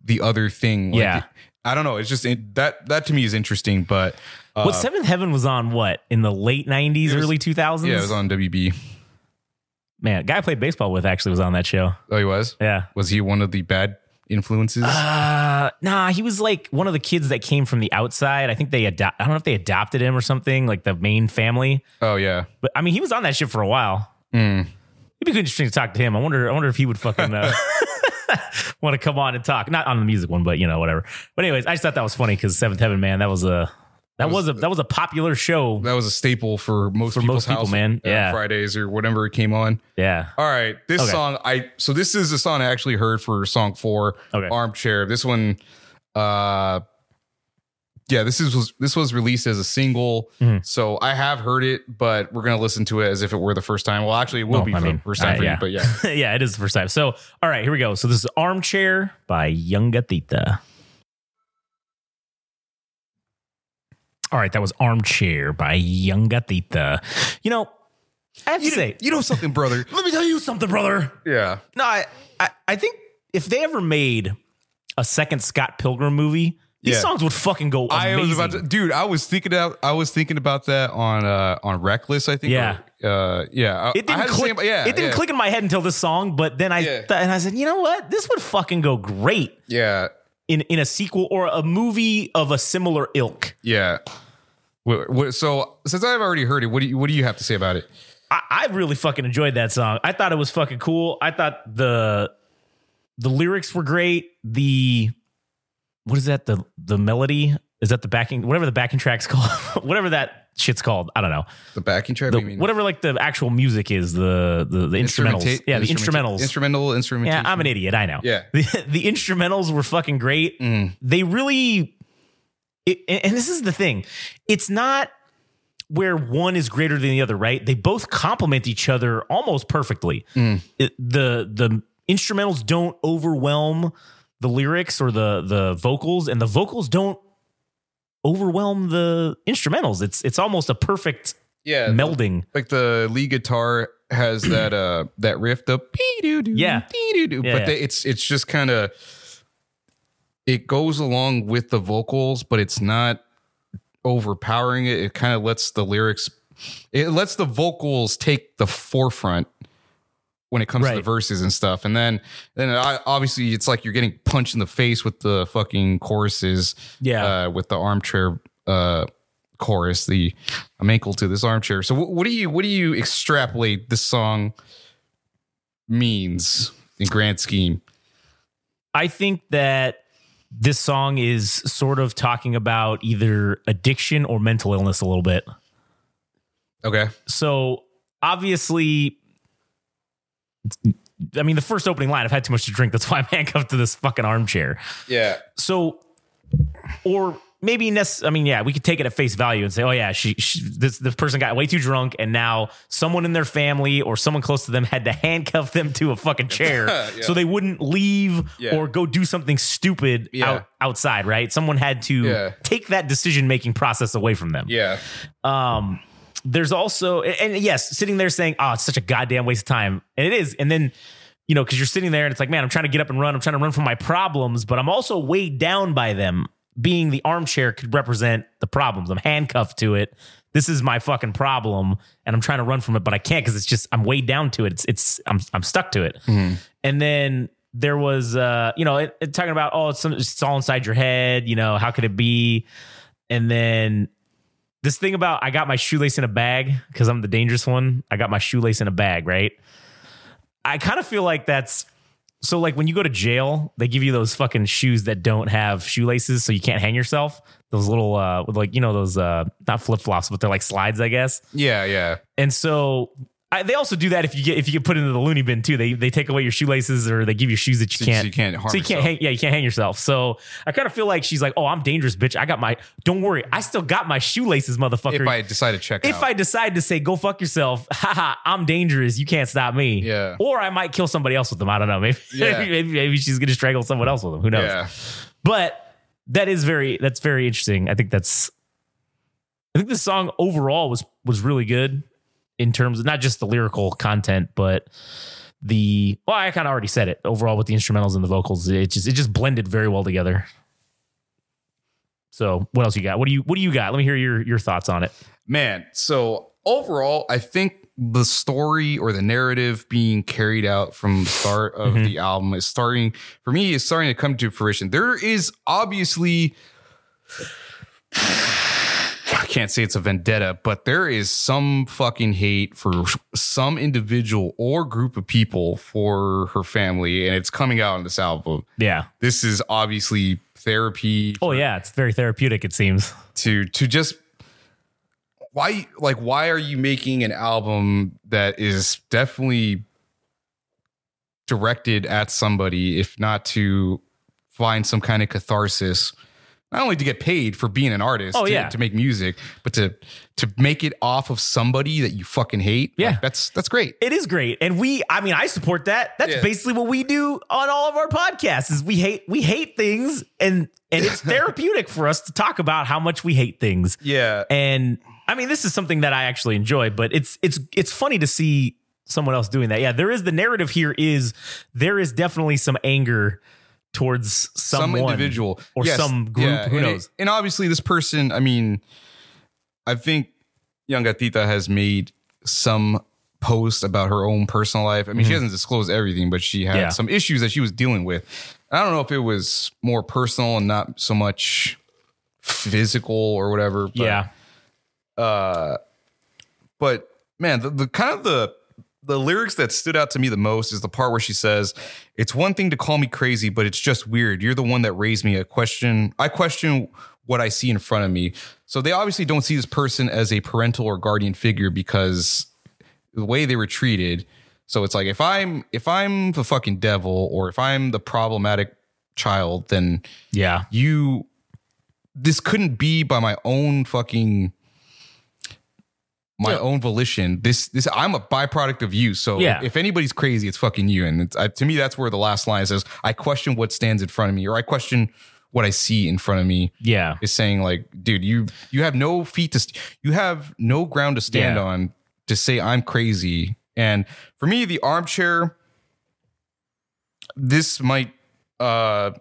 the other thing. Like, Yeah. I don't know. It's just it, that that to me is interesting, but uh, What Seventh Heaven was on? What in the late nineties, was- early two thousands? yeah, it was on WB. Man, guy I played baseball with actually was on that show. Oh, he was. Yeah. Was he one of the bad influences? Uh, nah, he was like one of the kids that came from the outside. I think they adopt. I don't know if they adopted him or something, like the main family. oh yeah. But I mean, he was on that shit for a while. Mm. It'd be interesting to talk to him. I wonder. I wonder if he would fucking uh, *laughs* *laughs* want to come on and talk. Not on the music one, but you know, whatever. But anyways, I just thought that was funny because Seventh Heaven, man, that was a that was, a that was a popular show. That was a staple for most For people's most people, man. Yeah. Fridays or whatever it came on. Yeah. All right, this Okay. song I so this is a song I actually heard for song four, Okay. Armchair. This one, uh, yeah, this is was this was released as a single, Mhm. so I have heard it, but we're gonna listen to it as if it were the first time. Well, actually, it will Oh, be I for mean, the first time uh, for yeah. you, but yeah, *laughs* yeah, it is the first time. So, all right, here we go. So this is Armchair by Yungatita. All right, that was Armchair by Yungatita. You know, I have to say, you know something, brother. *laughs* let me tell you something, brother. yeah, No, I, I, I think if they ever made a second Scott Pilgrim movie, these Yeah. songs would fucking go I was about to, dude. I was thinking about I was thinking about that on uh on Reckless. I think. Yeah. or, uh, yeah. It didn't had click. same- yeah. it didn't yeah, click in my head until this song, but then I Yeah. th- and I said, you know what, this would fucking go great Yeah. in in a sequel or a movie of a similar ilk. Yeah. So since I've already heard it, what do you what do you have to say about it? I, I really fucking enjoyed that song. I thought it was fucking cool. I thought the the lyrics were great. The what is that? The the melody is that the backing whatever the backing track's *laughs* called, whatever that shit's called. I don't know. The backing track. The, what whatever like the actual music is the the, the instrumentals. Instrumenta- yeah, the instrumentals. Instrumental instrumentation. yeah, I'm an idiot. I know. Yeah. *laughs* the, the instrumentals were fucking great. Mm. They really, it, and and this is the thing. It's not where one is greater than the other, right? They both complement each other almost perfectly. Mm. It- the the instrumentals don't overwhelm the lyrics or the the vocals, and the vocals don't overwhelm the instrumentals. It's it's almost a perfect Yeah. melding. like the lead guitar has *clears throat* that uh that riff the doo doo Yeah. doo doo Yeah, but yeah. They, it's it's just kind of it goes along with the vocals but it's not overpowering it it kind of lets the lyrics it lets the vocals take the forefront when it comes to the verses and stuff and then then I, obviously it's like you're getting punched in the face with the fucking choruses Yeah. uh, with the armchair uh, chorus. The I'm ankle to this armchair. So what, what do you what do you extrapolate this song means in grand scheme? I think that this song is sort of talking about either addiction or mental illness a little bit. Okay. So obviously, I mean, the first opening line, I've had too much to drink. That's why I'm *laughs* handcuffed to this fucking armchair. Yeah. So, or maybe, nec- I mean, yeah, we could take it at face value and say, oh, yeah, she, she this, this person got way too drunk and now someone in their family or someone close to them had to handcuff them to a fucking *laughs* chair Yeah. so they wouldn't leave Yeah. or go do something stupid Yeah. out, outside, right? Someone had to take that decision making process away from them. Yeah. Um, there's also, and yes, sitting there saying, "Oh, it's such a goddamn waste of time," and it is. And then, you know, because you're sitting there and it's like, man, I'm trying to get up and run. I'm trying to run from my problems, but I'm also weighed down by them. Being the armchair could represent the problems. I'm handcuffed to it. This is my fucking problem, and I'm trying to run from it, but I can't because it's just I'm weighed down to it. It's it's I'm I'm stuck to it. And then there was, uh, you know, it, it talking about, oh, it's, some- it's all inside your head. You know, how could it be? And then this thing about I got my shoelace in a bag because I'm the dangerous one. I got my shoelace in a bag, right? I kind of feel like that's so like when you go to jail, they give you those fucking shoes that don't have shoelaces so you can't hang yourself. Those little uh like, you know, those uh not flip-flops, but they're like slides, I guess. Yeah. Yeah. And so I, they also do that if you get if you get put into the loony bin too. They they take away your shoelaces or they give you shoes that you So- can't. so you can't harm So you can't yourself. hang. Yeah, you can't hang yourself. So I kind of feel like she's like, oh, I'm dangerous, bitch. I got my. Don't worry, I still got my shoelaces, motherfucker. If I decide to check if out. I decide to say go fuck yourself, *laughs* haha, I'm dangerous. You can't stop me. Yeah. Or I might kill somebody else with them. I don't know. *laughs* Maybe Yeah. maybe, maybe she's gonna strangle someone else with them. Who knows? yeah. But that is very that's very interesting. I think that's I think the song overall was was really good in terms of not just the lyrical content, but the well, I kind of already said it. Overall, with the instrumentals and the vocals, it just it just blended very well together. So, what else you got? What do you what do you got? Let me hear your your thoughts on it. Man, so overall, I think the story or the narrative being carried out from the start of Mhm. the album is starting for me is starting to come to fruition. There is obviously I can't say it's a vendetta, but there is some fucking hate for some individual or group of people for her family, and it's coming out in this album. Yeah. This is obviously therapy Oh yeah, it's very therapeutic. It seems. to to just why like why are you making an album that is definitely directed at somebody if not to find some kind of catharsis not only to get paid for being an artist Oh, to, yeah. to make music but to to make it off of somebody that you fucking hate Yeah. Like, that's that's great It is great, and we. I mean, I support that. That's Yeah. basically what we do on all of our podcasts. Is we hate we hate things, and and it's *laughs* therapeutic for us to talk about how much we hate things. yeah And I mean, this is something that I actually enjoy, but it's it's it's funny to see someone else doing that. Yeah, there is the narrative here. Is there is definitely some anger towards some individual or Yes, some group. yeah, Who and it- knows? and obviously, this person. I mean, I think Yungatita has made some post about her own personal life. I mean, she hasn't disclosed everything, but she had Mm-hmm. Yeah. some issues that she was dealing with. I don't know if it was more personal and not so much physical or whatever. But, yeah, uh, but man, the, the kind of the the lyrics that stood out to me the most is the part where she says, "It's one thing to call me crazy, but it's just weird. You're the one that raised me. A question. I question what I see in front of me. So they obviously don't see this person as a parental or guardian figure because the way they were treated. So it's like if I'm if I'm the fucking devil or if I'm the problematic child, then yeah, you this couldn't be by my own fucking my Yeah. own volition this this i'm a byproduct of you so Yeah. if anybody's crazy it's fucking you and to me that's where the last line says i question what stands in front of me or i question what i see in front of me yeah, is saying like dude you you have no feet to st- you have no ground to stand Yeah. on to say i'm crazy and for me the armchair this might uh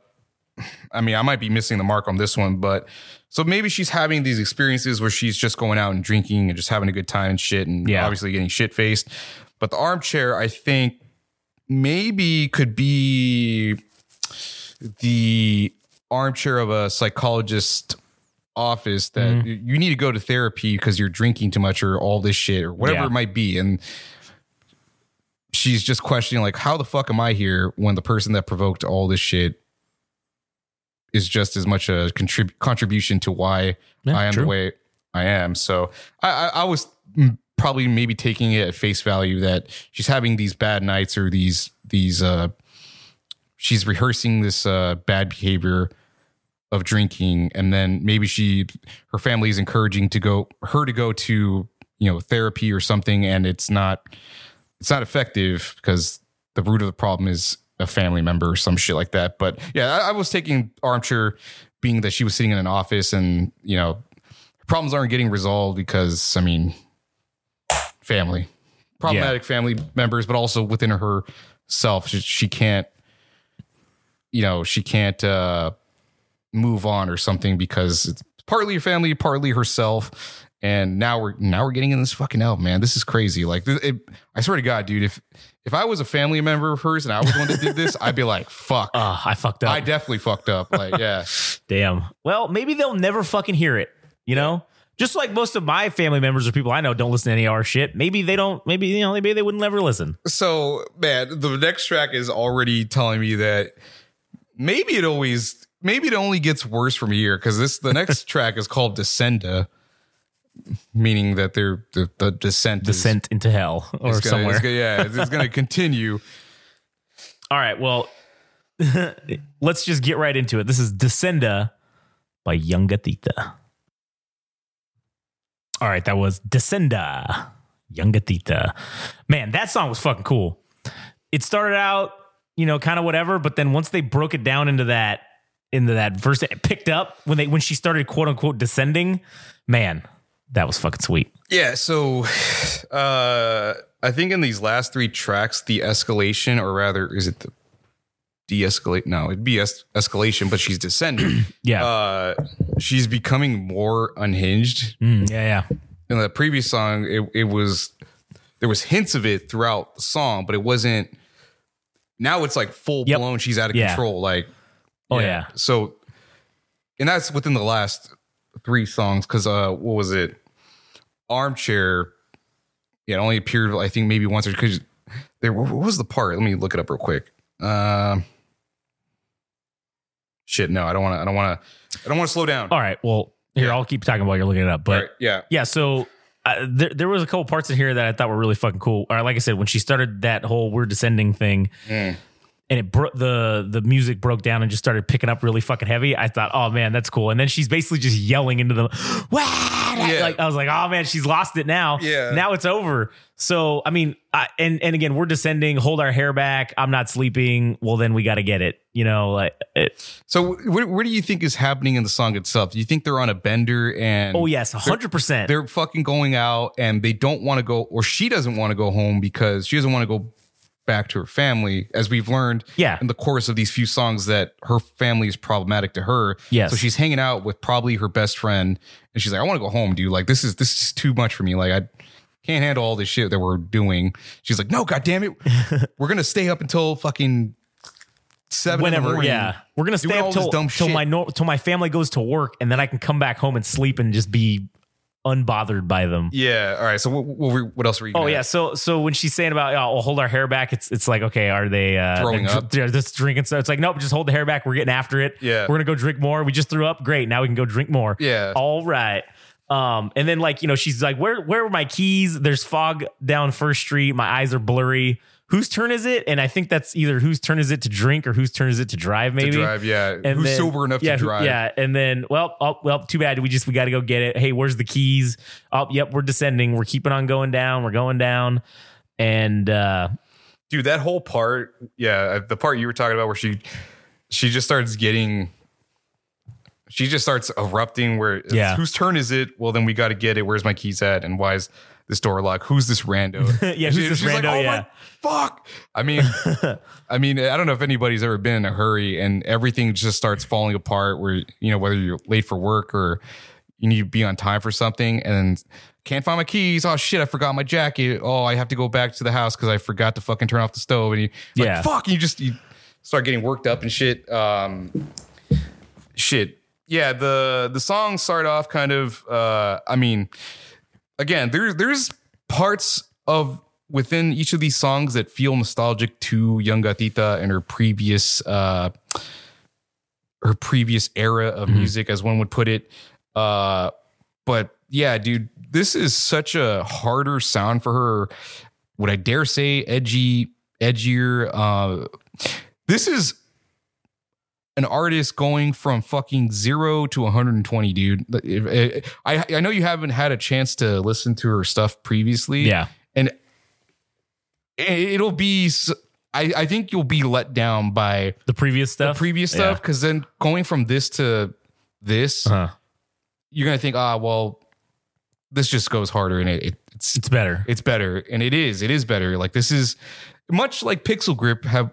i mean i might be missing the mark on this one but so maybe she's having these experiences where she's just going out and drinking and just having a good time and shit and Yeah. obviously getting shit faced but the armchair i think maybe could be the armchair of a psychologist office that Mm-hmm. you- need to go to therapy because you're drinking too much or all this shit or whatever Yeah. it might be and she's just questioning like how the fuck am i here when the person that provoked all this shit is just as much a contrib- contribution to why Yeah, i am true. the way i am. So i i, I was probably maybe taking it at face value that she's having these bad nights or these these uh she's rehearsing this uh bad behavior of drinking. And then maybe she her family is encouraging to go her to go to you know therapy or something. And it's not it's not effective because the root of the problem is a family member or some shit like that but yeah i, I was taking armchair being that she was sitting in an office and you know problems aren't getting resolved because i mean family problematic family members but also within herself she, she can't you know she can't uh move on or something because it's partly your family, partly herself. And now we're now we're getting in this fucking hell, man. This is crazy. Like, it, I swear to God, dude, if if I was a family member of hers and I was the one that did this, I'd be like, fuck. uh, *laughs* I fucked up. I definitely fucked up. Like, yeah, *laughs* Damn. Well, maybe they'll never fucking hear it. You know, just like most of my family members or people I know don't listen to any of our shit. Maybe they don't. Maybe you know. Maybe they wouldn't ever listen. so man, the next track is already telling me that maybe it always maybe it only gets worse from here because this the next *laughs* track is called Descenda. Meaning that they're the, the descent is- Descent into hell or gonna- somewhere. is gonna- yeah, it's, it's going *laughs* to continue. All right. Well, *laughs* let's just get right into it. This is Descenda by Yungatita. All right. That was Descenda, Yungatita. Man, that song was fucking cool. It started out, you know, kind of whatever, but then once they broke it down into that, into that verse, it picked up when they, when she started quote unquote descending, man, that was fucking sweet. Yeah, so *sighs* uh I think in these last three tracks, the escalation, or rather, is it the de-escalate? No, it'd be es- escalation, but she's descending. *clears throat* Yeah. uh she's becoming more unhinged. Mm, yeah. Yeah. In the previous song, it, it was there was hints of it throughout the song, but it wasn't now it's like full Yep. blown, she's out of Yeah. control. Like Oh, yeah. So and that's within the last three songs, because uh what was it? Armchair. Yeah, it only appeared I think maybe once or because there what was the part? Let me look it up real quick. Um shit, no, I don't wanna I don't wanna I don't wanna slow down. All right. Well, here, Yeah. I'll keep talking while you're looking it up. But right, yeah. Yeah, so uh, there, there was a couple parts in here that I thought were really fucking cool. Or like I said, when she started that whole "we're descending" thing, Mm. And it bro- the the music broke down and just started picking up really fucking heavy. I thought, oh man, that's cool. And then she's basically just yelling into the! Yeah. Like I was like, oh man, she's lost it now. Yeah. now it's over. So I mean, I, and and again, we're descending. Hold our hair back. I'm not sleeping. Well, then we got to get it. You know, like it, So what, what do you think is happening in the song itself? Do you think they're on a bender and oh yes, hundred percent. they're fucking going out and they don't want to go or she doesn't want to go home because she doesn't want to go back to her family as we've learned Yeah. in the course of these few songs that her family is problematic to her. Yes. so she's hanging out with probably her best friend and she's like i want to go home dude. Like this is this is too much for me. Like i can't handle all this shit that we're doing. She's like no god damn it. *laughs* We're gonna stay up until fucking seven whenever yeah. We're gonna stay up till, dumb till my nor- till my family goes to work and then i can come back home and sleep and just be unbothered by them yeah all right so what, what, what else were you Oh yeah, so so when she's saying about oh, we'll hold our hair back, it's it's like okay, are they uh, Throwing they're, up? They're just drinking. So it's like nope, just hold the hair back. We're getting after it. Yeah. we're gonna go drink more. We just threw up. Great, now we can go drink more. Yeah. all right. Um, and then like you know she's like, where where are my keys? There's fog down First Street. My eyes are blurry. Whose turn is it? And I think that's either whose turn is it to drink or whose turn is it to drive? Maybe to drive yeah and who's then- sober enough yeah, to who- drive Yeah, and then well, oh, well, too bad. We just we got to go get it. Hey, where's the keys? Oh, yep, we're descending. We're keeping on going down. We're going down, and uh dude that whole part yeah the part you were talking about where she she just starts getting she just starts erupting where Yeah. whose turn is it well then we got to get it where's my keys at and why is this door locked who's this rando *laughs* Yeah, who's this she's like, rando? oh Yeah. my fuck i mean *laughs* i mean i don't know if anybody's ever been in a hurry and everything just starts falling apart where you know whether you're late for work or you need to be on time for something and can't find my keys. Oh shit, I forgot my jacket. Oh, I have to go back to the house because I forgot to fucking turn off the stove. And you like, Yeah. fuck, you just you start getting worked up and shit. Um shit. Yeah, the the songs start off kind of uh I mean, again, there's there's parts of within each of these songs that feel nostalgic to Yungatita and her previous uh her previous era of music, as one would put it. Uh, but yeah, dude, this is such a harder sound for her. Would I dare say edgy, edgier? Uh, this is an artist going from fucking zero to 120, dude. If- if- I I know you haven't had a chance to listen to her stuff previously, yeah, and it'll be. I, I think you'll be let down by the previous the stuff. previous stuff because then going from this to this, Uh-huh. you're gonna think, ah, well, this just goes harder and it, it it's It's better. it's better and it is it is better. Like this is much like Pixel Grip have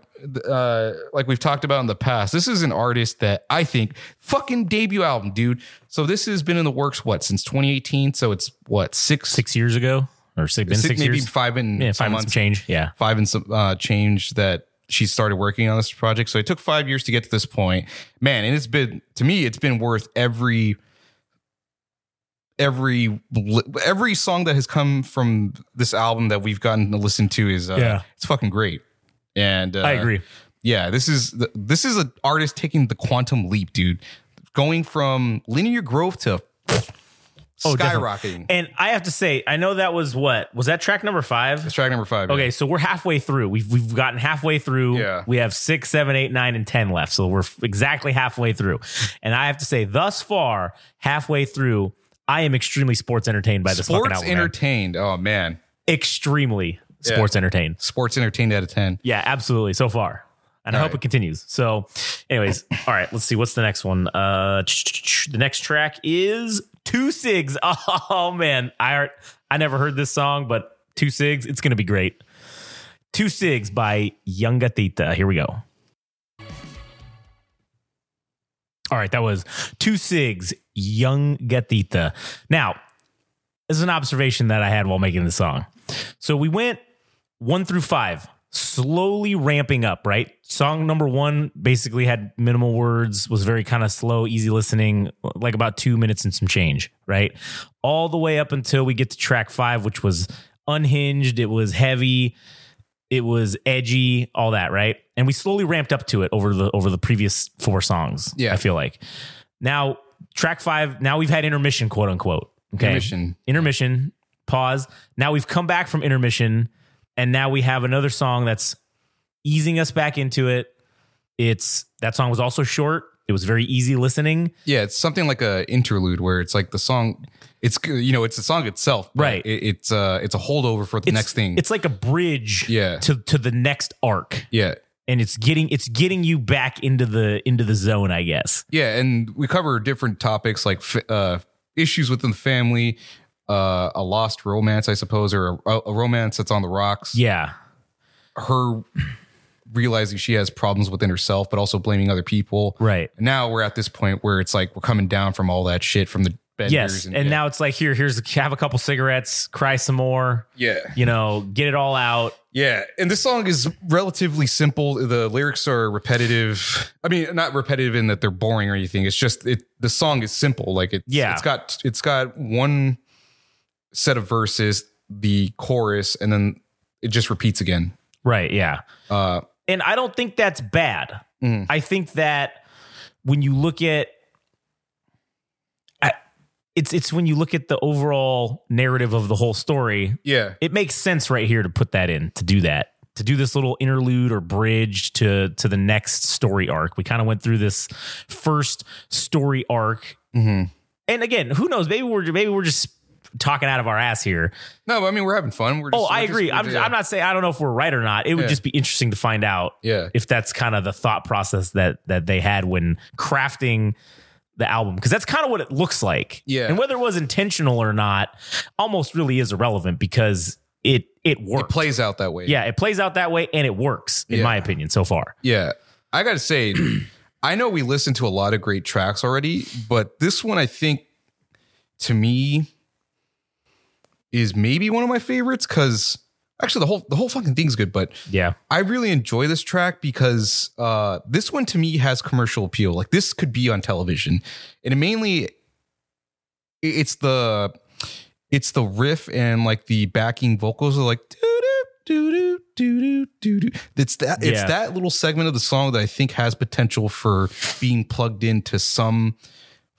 uh like we've talked about in the past. This is an artist that I think fucking debut album, dude. So this has been in the works what since 2018. So it's what six Six years ago, or six, been six- six maybe years. five and yeah, five months months change. Yeah, five and some uh, change that she started working on this project. So it took five years to get to this point, man. And it's been to me, it's been worth every every every song that has come from this album that we've gotten to listen to is uh, Yeah. it's fucking great. And uh, I agree. Yeah, this is the, this is an artist taking the quantum leap, dude. Going from linear growth to Oh, definitely. skyrocketing. And I have to say, I know that was what was that track number five. That's track number five. Okay, so we're halfway through. We've we've gotten halfway through. Yeah. We have six, seven, eight, nine, and ten left. So we're exactly halfway through. And I have to say, thus far, halfway through, I am extremely sports entertained by this fucking Sports album. man. entertained. Oh man, extremely sports entertained. sports entertained out of ten. Yeah, absolutely. So far. And I hope right. it continues. So, anyways, *laughs* all right, let's see. What's the next one? Uh the next track is Two Sigs. *laughs* Oh man. I I never heard this song, but Two Sigs, it's gonna be great. Two Sigs by Yungatita. Here we go. All right, that was Two Sigs, Yungatita. Now, this is an observation that I had while making the song. So we went one through five, slowly ramping up, right? Song number one basically had minimal words, was very kind of slow, easy listening, like about two minutes and some change, right? All the way up until we get to track five, which was unhinged, it was heavy, it was edgy, all that, right? And we slowly ramped up to it over the over the previous four songs. Yeah. I feel like. Now, track five, now we've had intermission, quote unquote. Okay. Intermission. Intermission, pause. Now we've come back from intermission, and now we have another song that's easing us back into it. It's that song was also short. It was very easy listening. Yeah, it's something like a interlude where it's like the song. It's you know it's the song itself, but Right. It, it's uh it's a holdover for the It's, next thing. It's like a bridge Yeah. to to the next arc. yeah, And it's getting it's getting you back into the into the zone, I guess. yeah, and we cover different topics like uh issues within the family, uh a lost romance, I suppose, or a, a romance that's on the rocks. Yeah. her realizing she has problems within herself, but also blaming other people. Right. Now we're at this point where it's like we're coming down from all that shit from the benders. Yes. And, yeah. now it's like here, here's have a couple cigarettes, cry some more, yeah, you know, get it all out. yeah. And this song is relatively simple. The lyrics are repetitive. I mean, not repetitive in that they're boring or anything. It's just it. The song is simple. Like it's Yeah. It's got it's got one set of verses, the chorus, and then it just repeats again. Right. Yeah. Uh, And I don't think that's bad. Mhm. I think that when you look at it's it's when you look at the overall narrative of the whole story, yeah. it makes sense right here to put that in to do that to do this little interlude or bridge to to the next story arc we kind of went through this first story arc Mhm. and again who knows maybe we're maybe we're just talking out of our ass here No, but I mean we're having fun. We're just, oh i just- agree we're I'm, just- I'm not saying i don't know if we're right or not it would Yeah. just be interesting to find out Yeah. if that's kind of the thought process that that they had when crafting the album because that's kind of what it looks like Yeah. and whether it was intentional or not almost really is irrelevant because it it works It plays out that way. yeah, it plays out that way and it works, in Yeah. my opinion, so far. Yeah. I got to say, *clears throat* I know we listened to a lot of great tracks already, but this one, I think, to me, is maybe one of my favorites because actually the whole the whole fucking thing's good. But Yeah. I really enjoy this track because uh, this one to me has commercial appeal. Like this could be on television, and it mainly it's the it's the riff and like the backing vocals are like doo doo doo doo doo doo doo. It's that it's Yeah. that little segment of the song that I think has potential for being plugged into some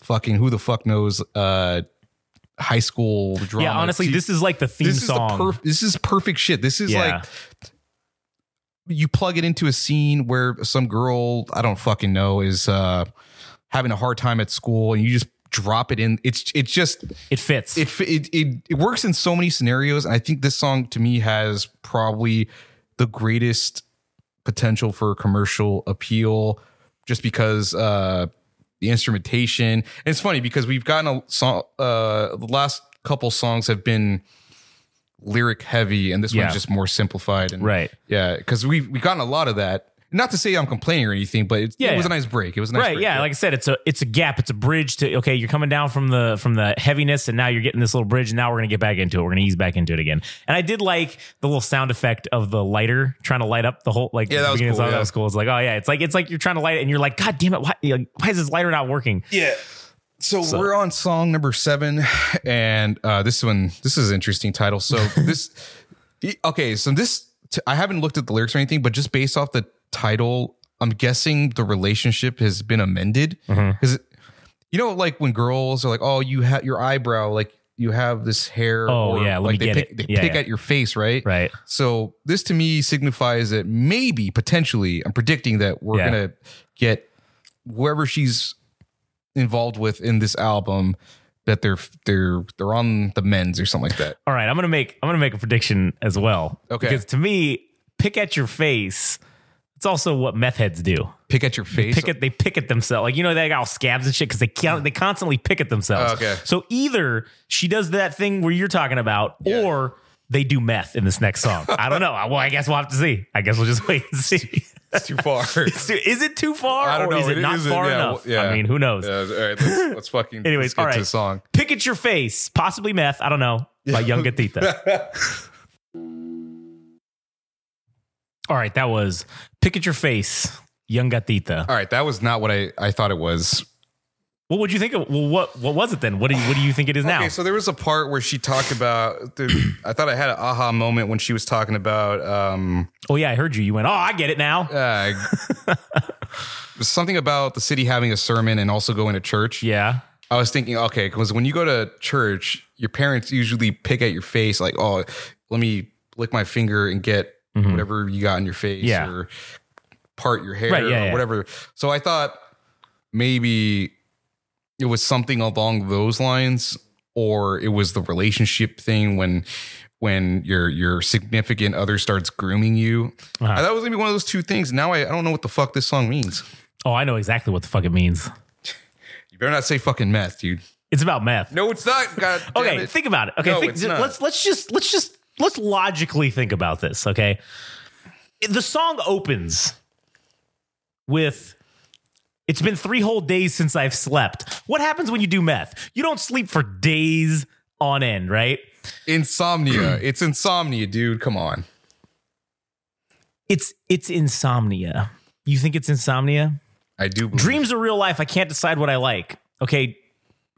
fucking who the fuck knows uh high school drama. Yeah, honestly, this is like the theme this is song. the perf- this is perfect shit. This is Yeah. like you plug it into a scene where some girl I don't fucking know is uh having a hard time at school, and you just drop it in. It's it's just it fits. it it it, it works in so many scenarios, and I think this song to me has probably the greatest potential for commercial appeal, just because uh the instrumentation. And it's funny because we've gotten a song. Uh, the last couple songs have been lyric heavy, and this Yeah. one's just more simplified. And Right. yeah, because we've we've gotten a lot of that. Not to say I'm complaining or anything, but it, Yeah, it was yeah. a nice break. It was a nice right, break. yeah. Like I said, it's a it's a gap. It's a bridge to okay. You're coming down from the from the heaviness, and now you're getting this little bridge. And now we're gonna get back into it. We're gonna ease back into it again. And I did like the little sound effect of the lighter trying to light up the whole like Yeah, that was beginning of the cool, song. That was cool. It's like oh yeah, it's like it's like you're trying to light it, and you're like God damn it, why like, why is this lighter not working? Yeah. So, So- we're on song number seven, and uh, this one, this is an interesting title. So *laughs* this, okay, so this, t- I haven't looked at the lyrics or anything, but just based off the title, I'm guessing the relationship has been amended Mm-hmm. because You know, like when girls are like, "Oh, you have your eyebrow, like you have this hair." Oh, or, yeah, like they pick. They Yeah, pick yeah. at your face, right? Right. So this to me signifies that maybe potentially, I'm predicting that we're Yeah. gonna get whoever she's involved with in this album that they're they're they're on the men's or something like that. All right, I'm gonna make I'm gonna make a prediction as well. Okay. Because to me, pick at your face. It's also what meth heads do. Pick at your face. Pick at they pick at themselves. Like you know they got all scabs and shit because they can't, they constantly pick at themselves. Oh, okay. So either she does that thing where you're talking about, Yeah. or they do meth in this next song. I don't know. *laughs* Well, I guess we'll have to see. I guess we'll just wait and see. It's too far. *laughs* Is it too far, I don't or know. is it, It not isn't. far Yeah, enough? yeah. I mean, who knows? Yeah, all right, let's, let's fucking *laughs* Anyways, let's get all right. to the song. Pick at your face, possibly meth. I don't know. By Yungatita. all right, that was pick at your face, Yungatita. All right, that was not what I, I thought it was. What would you think of? Well, what what was it then? What do you what do you think it is now? Okay, so there was a part where she talked about. The, I thought I had an aha moment when she was talking about um, oh yeah, I heard you. You went. Oh, I get it now. uh, *laughs* something about the city having a sermon and also going to church. Yeah. I was thinking, okay, because when you go to church, your parents usually pick at your face, like, oh, let me lick my finger and get whatever you got in your face, Mm-hmm. Yeah. or part your hair, Right, yeah, or yeah. whatever. So I thought maybe it was something along those lines, or it was the relationship thing when when your your significant other starts grooming you. Uh-huh. I thought it was maybe one of those two things. Now I, I don't know what the fuck this song means. Oh, I know exactly what the fuck it means. You better not say fucking meth, dude. It's about meth. No, it's not. God *laughs* okay, it. think about it. Okay, No, think, let's let's just let's just let's logically think about this. Okay, the song opens with. It's been three whole days since I've slept. What happens when you do meth? You don't sleep for days on end, right? Insomnia. *clears throat* it's insomnia, dude. Come on. It's it's insomnia. You think it's insomnia? I do believe. Dreams are real life. I can't decide what I like. Okay,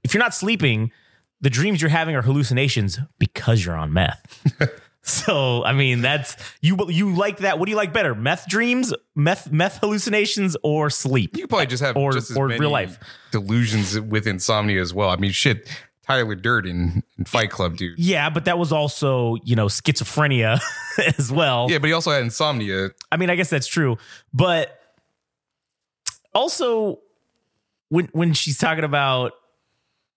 if you're not sleeping, the dreams you're having are hallucinations because you're on meth. *laughs* so, I mean, that's you. You like that? What do you like better, meth dreams, meth meth hallucinations, or sleep? You could probably just have Or- just or real life. delusions with insomnia as well. I mean, shit. Tyler Durden in Fight Club, dude. Yeah, but that was also you know schizophrenia *laughs* as well. Yeah, but he also had insomnia. I mean, I guess that's true, but also when when she's talking about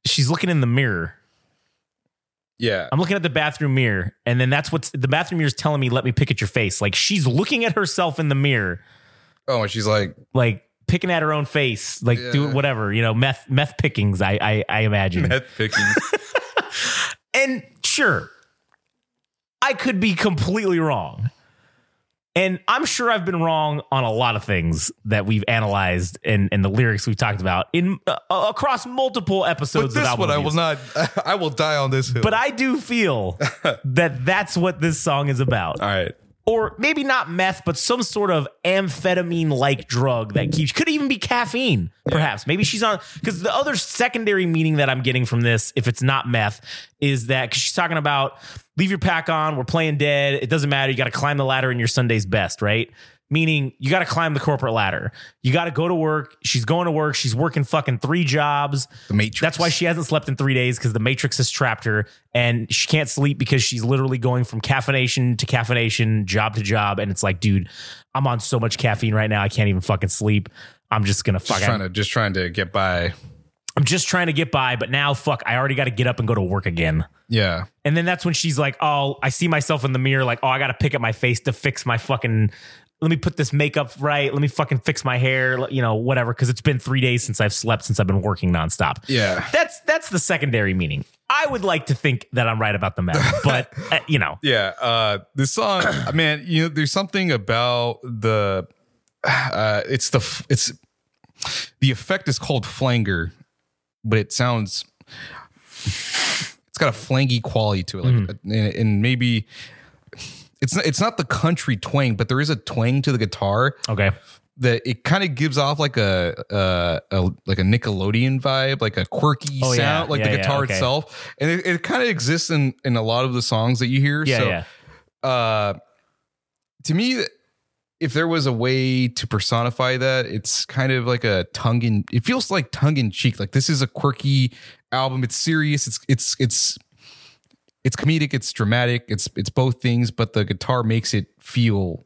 she's looking in the mirror. Yeah. I'm looking at the bathroom mirror, and then that's what's the bathroom mirror is telling me. Let me pick at your face. Like she's looking at herself in the mirror, Oh, and she's like, like picking at her own face, like Yeah. doing whatever you know, meth meth pickings. I I, I imagine. meth pickings. *laughs* And sure, I could be completely wrong. And I'm sure I've been wrong on a lot of things that we've analyzed and, and the lyrics we've talked about in uh, across multiple episodes. but this one, I will not. *laughs* I will die on this hill. But I do feel *laughs* that that's what this song is about. all right. Or maybe not meth, but some sort of amphetamine like drug that keeps, could even be caffeine, perhaps. Maybe she's on, because the other secondary meaning that I'm getting from this, if it's not meth, is that because she's talking about leave your pack on, we're playing dead, it doesn't matter, you got to climb the ladder in your Sunday's best, right? Meaning you got to climb the corporate ladder. You got to go to work. She's going to work. She's working fucking three jobs. The Matrix. That's why she hasn't slept in three days because the Matrix has trapped her and she can't sleep because she's literally going from caffeination to caffeination, job to job. And it's like, dude, I'm on so much caffeine right now. I can't even fucking sleep. I'm just gonna fuck. Just trying to just trying to get by. I'm just trying to get by, but now fuck, I already got to get up and go to work again. Yeah. And then that's when she's like, "Oh, I see myself in the mirror. Like, oh, I got to pick up my face to fix my fucking. Let me put this makeup right. Let me fucking fix my hair. You know, whatever. Because it's been three days since I've slept since I've been working nonstop. Yeah. That's that's the secondary meaning. I would like to think that I'm right about the meth, *laughs* but uh, you know, Yeah, uh this song, *clears throat* man, you know, there's something about the uh it's the it's the effect is called flanger, but it sounds it's got a flangy quality to it like Mm-hmm. and, and maybe it's not, it's not the country twang, but there is a twang to the guitar okay, that it kind of gives off like a, uh, a like a Nickelodeon vibe, like a quirky Oh, yeah. sound, like Yeah, the yeah, guitar okay. itself, and it, it kind of exists in in a lot of the songs that you hear. yeah, so, yeah, uh, to me, if there was a way to personify that, it's kind of like a tongue in. It feels like tongue in cheek. Like this is a quirky album. It's serious. It's it's it's it's comedic. It's dramatic. It's it's both things, but the guitar makes it feel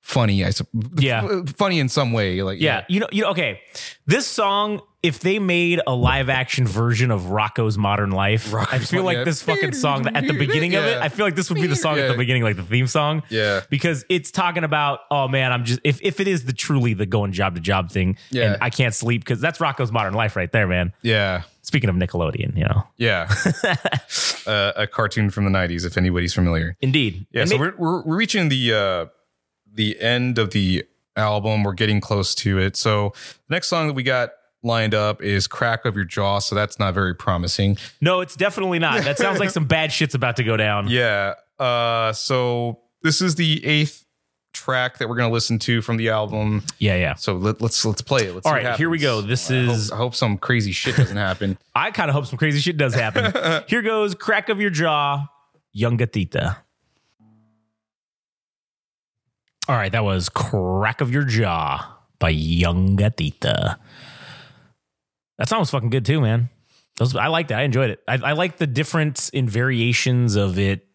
funny. I sup- Yeah. funny in some way. Like Yeah, you know, you know. Okay, this song, if they made a live action version of Rocko's Modern Life, I feel Mo- like yeah. this fucking song at the beginning of it, I feel like this would be the song at the beginning, like the theme song. Yeah. because it's talking about, oh man, I'm just if if it is the truly the going job to job thing, Yeah. and I can't sleep because that's Rocko's Modern Life right there, man. yeah, Speaking of Nickelodeon, you know, yeah. *laughs* uh, a cartoon from the '90s, if anybody's familiar. indeed, Yeah, And so may- we're, we're we're reaching the uh the end of the album. We're getting close to it. So the next song that we got lined up is "Crack of Your Jaw." So that's not very promising. no, it's definitely not. That sounds like *laughs* some bad shit's about to go down. Yeah. Uh. So this is the eighth track that we're gonna listen to from the album. yeah, yeah. So let, let's let's play it. Let's All right, here we go. This I hope- is- I hope some crazy shit doesn't happen. *laughs* I kind of hope some crazy shit does happen. *laughs* Here goes Crack of Your Jaw, Yungatita. All right, that was Crack of Your Jaw by Yungatita. That song was fucking good too, man. Those, I liked it. I enjoyed it. I, I like the difference in variations of it.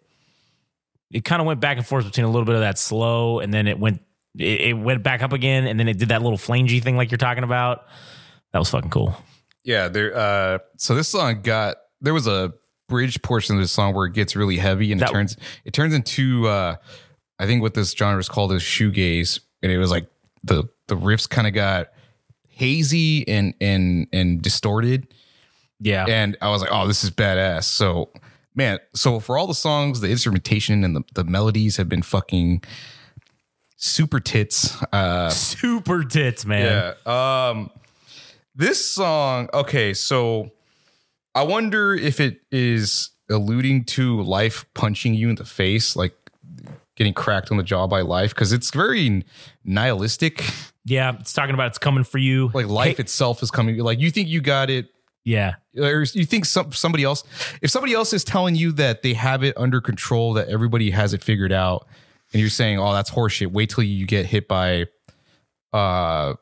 It kind of went back and forth between a little bit of that slow, and then it went it, it went back up again, and then it did that little flangey thing like you're talking about. That was fucking cool. Yeah, there. Uh, so this song got there was a bridge portion of this song where it gets really heavy and That- it turns it turns into uh, I think what this genre is called is shoegaze, and it was like the the riffs kind of got hazy and and and distorted, Yeah. and I was like, oh, this is badass. So man, so for all the songs, the instrumentation and the the melodies have been fucking super tits. Uh, Super tits, man. yeah. Um this song, okay, so I wonder if it is alluding to life punching you in the face, like getting cracked on the jaw by life, because it's very nihilistic. Yeah, it's talking about it's coming for you. Like life Hey, itself is coming. Like you think you got it, yeah, or you think some somebody else. If somebody else is telling you that they have it under control, that everybody has it figured out, and you're saying, "Oh, that's horseshit," wait till you get hit by uh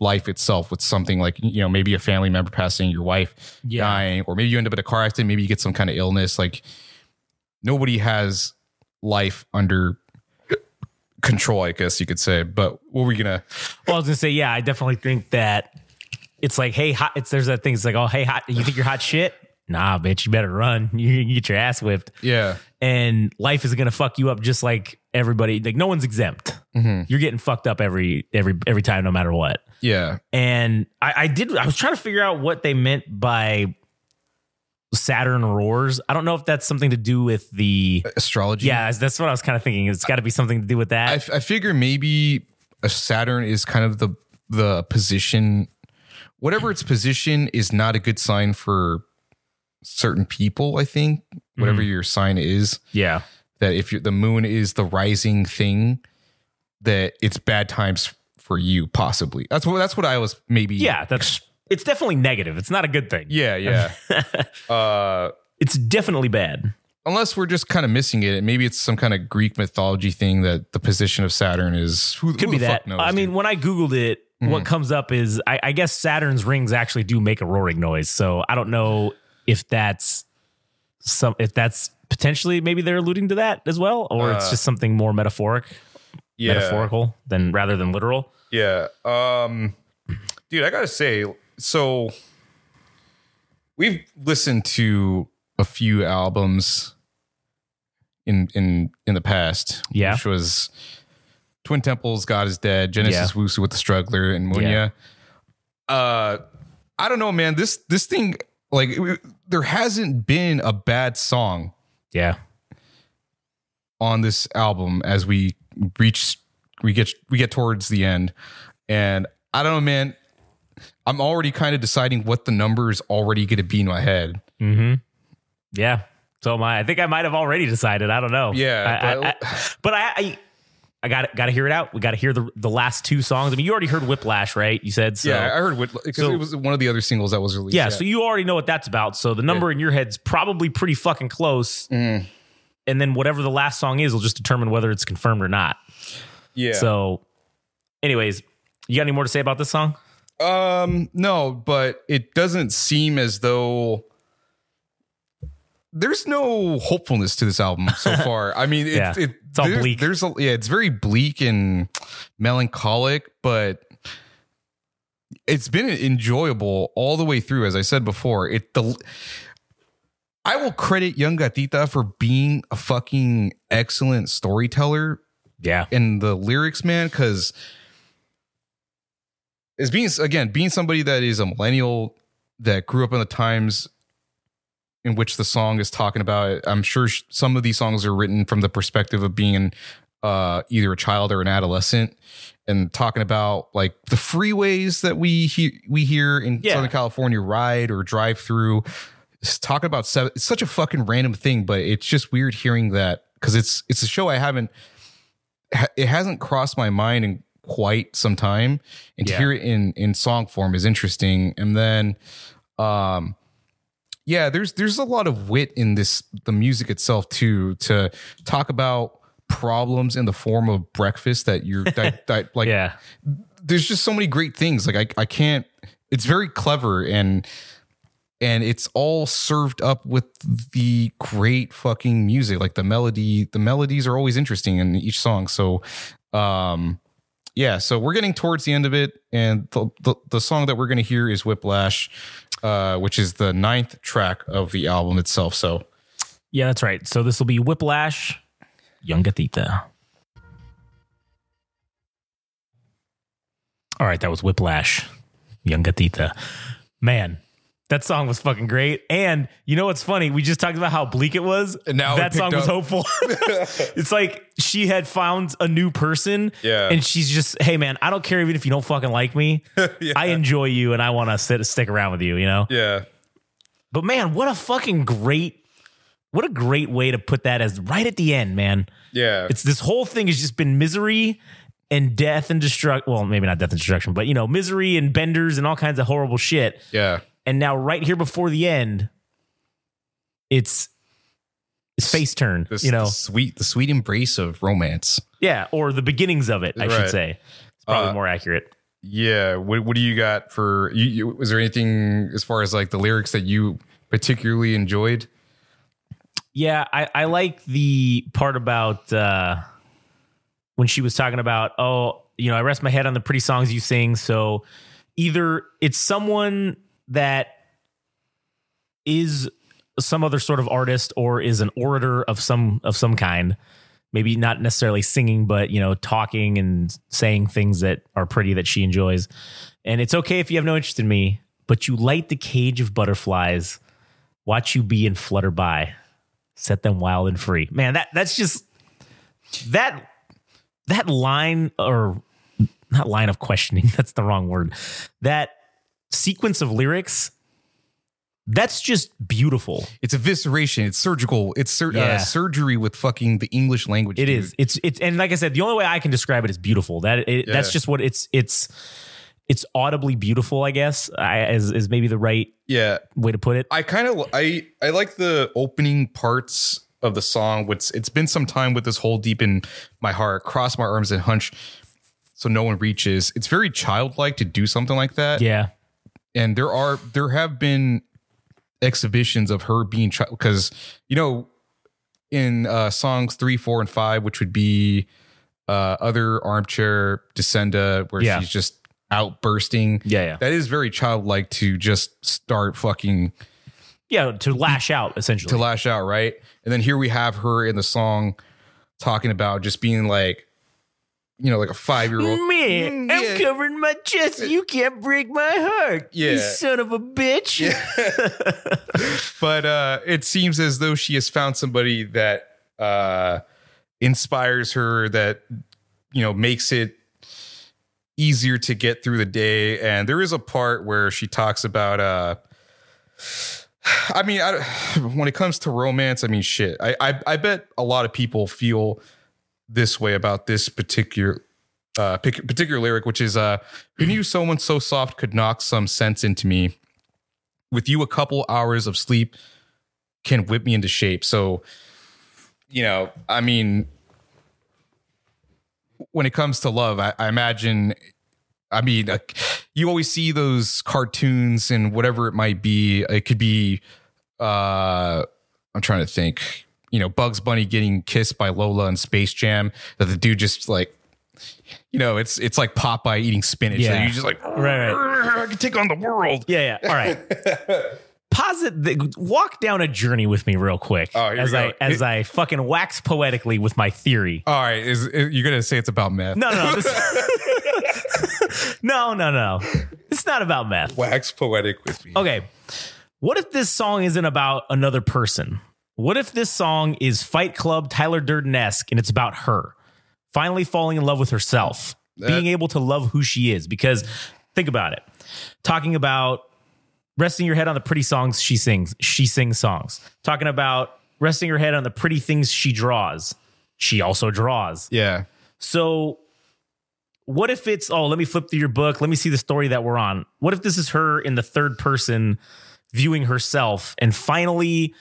life itself with something like you know maybe a family member passing, your wife Yeah. dying, or maybe you end up in a car accident, maybe you get some kind of illness. Like nobody has life under control, I guess you could say. But what were we gonna? Well, I was gonna say, yeah, I definitely think that it's like, hey, hot. It's there's that thing. It's like, oh, hey, hot. You think you're hot shit? Nah, bitch, you better run. *laughs* You, get your ass whipped, Yeah, and life is gonna fuck you up just like everybody. Like no one's exempt. Mm-hmm. You're getting fucked up every every every time, no matter what. yeah, And I, I did. I was trying to figure out what they meant by Saturn roars. I don't know if that's something to do with the. astrology. Yeah, that's what I was kind of thinking. It's got to be something to do with that. I figure maybe a Saturn is kind of the the position, whatever its position is not a good sign for certain people. I think whatever your sign is, yeah. that if the moon is the rising thing, that it's bad times for you. Possibly that's what that's what I was maybe. Yeah, that's it's definitely negative. It's not a good thing. yeah, yeah. *laughs* uh, It's definitely bad. unless we're just kind of missing it, and maybe it's some kind of Greek mythology thing that the position of Saturn is. Who, Could who be the fuck that. knows, I mean, dude? when I googled it, what comes up is I, I guess Saturn's rings actually do make a roaring noise. So I don't know if that's some if that's potentially maybe they're alluding to that as well, or it's Uh, just something more metaphoric, yeah. metaphorical than rather than literal. Yeah. Um dude, I got to say so we've listened to a few albums in in in the past, Yeah. which was Twin Temples, God is Dead, Genesis Owusu with the Struggler and Munya. Uh I don't know, man. This this thing like it- there hasn't been a bad song Yeah. on this album as we reach we get we get towards the end and i don't know man i'm already kind of deciding what the number is already going to be in my head Mm-hmm. Yeah. So am I. I think I might have already decided. I don't know. Yeah, I, I, but- I, but I, I, got got to hear it out. We got to hear the the last two songs. I mean, you already heard Whiplash, right? You said so. yeah i heard what because So- it was one of the other singles that was released Yeah, so you already know what that's about. So the number in your head's probably pretty fucking close. Mm. And then whatever the last song is will just determine whether it's confirmed or not. Yeah. So, anyways, you got any more to say about this song? Um, no, but it doesn't seem as though there's no hopefulness to this album so *laughs* far. I mean, it, Yeah. it, It's all there's, bleak. There's a yeah, it's very bleak and melancholic, but it's been enjoyable all the way through. As I said before, it the I will credit Yungatita for being a fucking excellent storyteller Yeah. in the lyrics, man, because as being again being somebody that is a millennial that grew up in the times in which the song is talking about. I'm sure sh- some of these songs are written from the perspective of being uh, either a child or an adolescent, and talking about like the freeways that we he- we hear in Yeah. Southern California ride or drive through. Talking about seven, it's such a fucking random thing, but it's just weird hearing that because it's it's a show I haven't it hasn't crossed my mind in quite some time and to hear it in in song form is interesting and then um yeah there's there's a lot of wit in this the music itself too to talk about problems in the form of breakfast that you're that, *laughs* that like yeah. there's just so many great things. Like I I can't it's very clever and and it's all served up with the great fucking music. Like the melody the melodies are always interesting in each song. So um yeah so we're getting towards the end of it and the the, the song that we're going to hear is whiplash uh which is the ninth track of the album itself so Yeah, that's right. So this will be Whiplash, Yungatita. All right, that was Whiplash, Yungatita. Man, that song was fucking great. And you know what's funny? We just talked about how bleak it was. And now that song was up. hopeful. *laughs* *laughs* it's like she had found a new person. Yeah. And she's just, hey man, I don't care even if you don't fucking like me. *laughs* I enjoy you and I want to sit stick around with you, you know? yeah But man, what a fucking great, what a great way to put that as right at the end, man. yeah It's this whole thing has just been misery and death and destruction. Well, maybe not death and destruction, but you know, misery and benders and all kinds of horrible shit. yeah And now, right here before the end, it's it's face turn. this you know, the sweet the sweet embrace of romance yeah, or the beginnings of it. I should say. It's probably Uh, more accurate. Yeah. What What do you got for you, you? Was there anything as far as like the lyrics that you particularly enjoyed? Yeah, I, I like the part about uh, when she was talking about, oh, you know, I rest my head on the pretty songs you sing. So either it's someone that is some other sort of artist or is an orator of some of some kind. Maybe not necessarily singing, but you know, talking and saying things that are pretty that she enjoys. And it's okay if you have no interest in me, but you light the cage of butterflies, watch you be and flutter by set them wild and free. Man, that that's just that that line or not line of questioning, *laughs* that's the wrong word. That sequence of lyrics that's just beautiful. It's evisceration. It's surgical. It's sur- Yeah. uh, surgery with fucking the English language. It dude. is. It's it's and like I said, the only way I can describe it is beautiful. That it, that's just what it's it's it's audibly beautiful, I guess. I, is is maybe the right Yeah. way to put it. I kind of I I like the opening parts of the song. What's it's been some time with this hole deep in my heart. Cross my arms and hunch so no one reaches. It's very childlike to do something like that. Yeah. And there are there have been exhibitions of her being child because you know in uh songs three four and five which would be uh other armchair descenda where Yeah. she's just outbursting Yeah, yeah. that is very childlike to just start fucking Yeah, to lash out essentially. to lash out right and then here we have her in the song talking about just being like you know like a five year old Man, Mm. I'm covering my chest. You can't break my heart. You Yeah. son of a bitch. Yeah. *laughs* but uh it seems as though she has found somebody that uh inspires her that you know makes it easier to get through the day and there is a part where she talks about uh *sighs* I mean, I, *sighs* when it comes to romance, I mean, shit. I, I I bet a lot of people feel this way about this particular uh particular lyric, which is uh, "Who knew someone so soft could knock some sense into me? With you, a couple hours of sleep can whip me into shape." So, you know, I mean, when it comes to love, I, I imagine. I mean, uh, you always see those cartoons and whatever it might be. It could be. uh I'm trying to think. You know, Bugs Bunny getting kissed by Lola in Space Jam. That the dude just like, you know, it's it's like Popeye eating spinach. Yeah. Yeah. You just like, Right, I can take on the world. Yeah, yeah. All right. *laughs* Posit the, walk down a journey with me real quick Oh, as I as I fucking wax poetically with my theory. All right, is, is you're gonna say it's about meth? No, no, no. This, *laughs* *laughs* no, no, no. It's not about meth. wax poetic with me. Okay. What if this song isn't about another person? What if this song is Fight Club Tyler Durden esque and it's about her finally falling in love with herself, being able to love who she is? Because think about it. Talking about resting your head on the pretty songs she sings, she sings songs. Talking about resting her head on the pretty things she draws, she also draws. Yeah, So, what if it's, oh, let me flip through your book. Let me see the story that we're on. What if this is her in the third person viewing herself and finally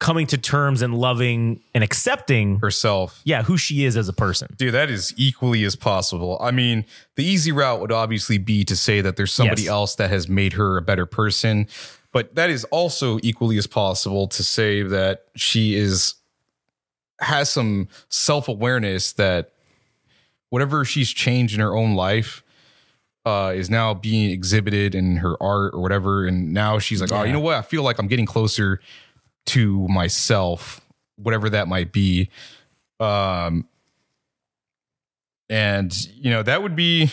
coming to terms and loving and accepting, herself. yeah, who she is as a person? Dude, that is equally as possible. I mean, the easy route would obviously be to say that there's somebody Yes. else that has made her a better person, but that is also equally as possible to say that she is has some self-awareness that whatever she's changed in her own life uh, is now being exhibited in her art or whatever. And now she's like, oh, you know what? I feel like I'm getting closer to myself, whatever that might be. Um, and you know that would be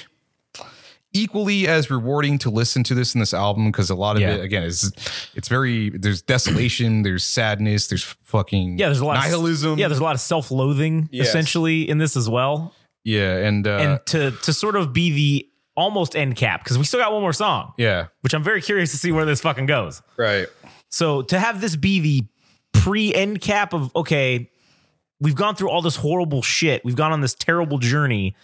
equally as rewarding to listen to this in this album because a lot of Yeah. it again is it's very there's desolation, there's sadness, there's fucking Yeah, there's a lot nihilism. Of, yeah, there's a lot of self-loathing Yes. essentially in this as well. yeah, and uh, and to to sort of be the almost end cap because we still got one more song, yeah, which I'm very curious to see where this fucking goes. right. So to have this be the pre end cap of okay, we've gone through all this horrible shit, we've gone on this terrible journey,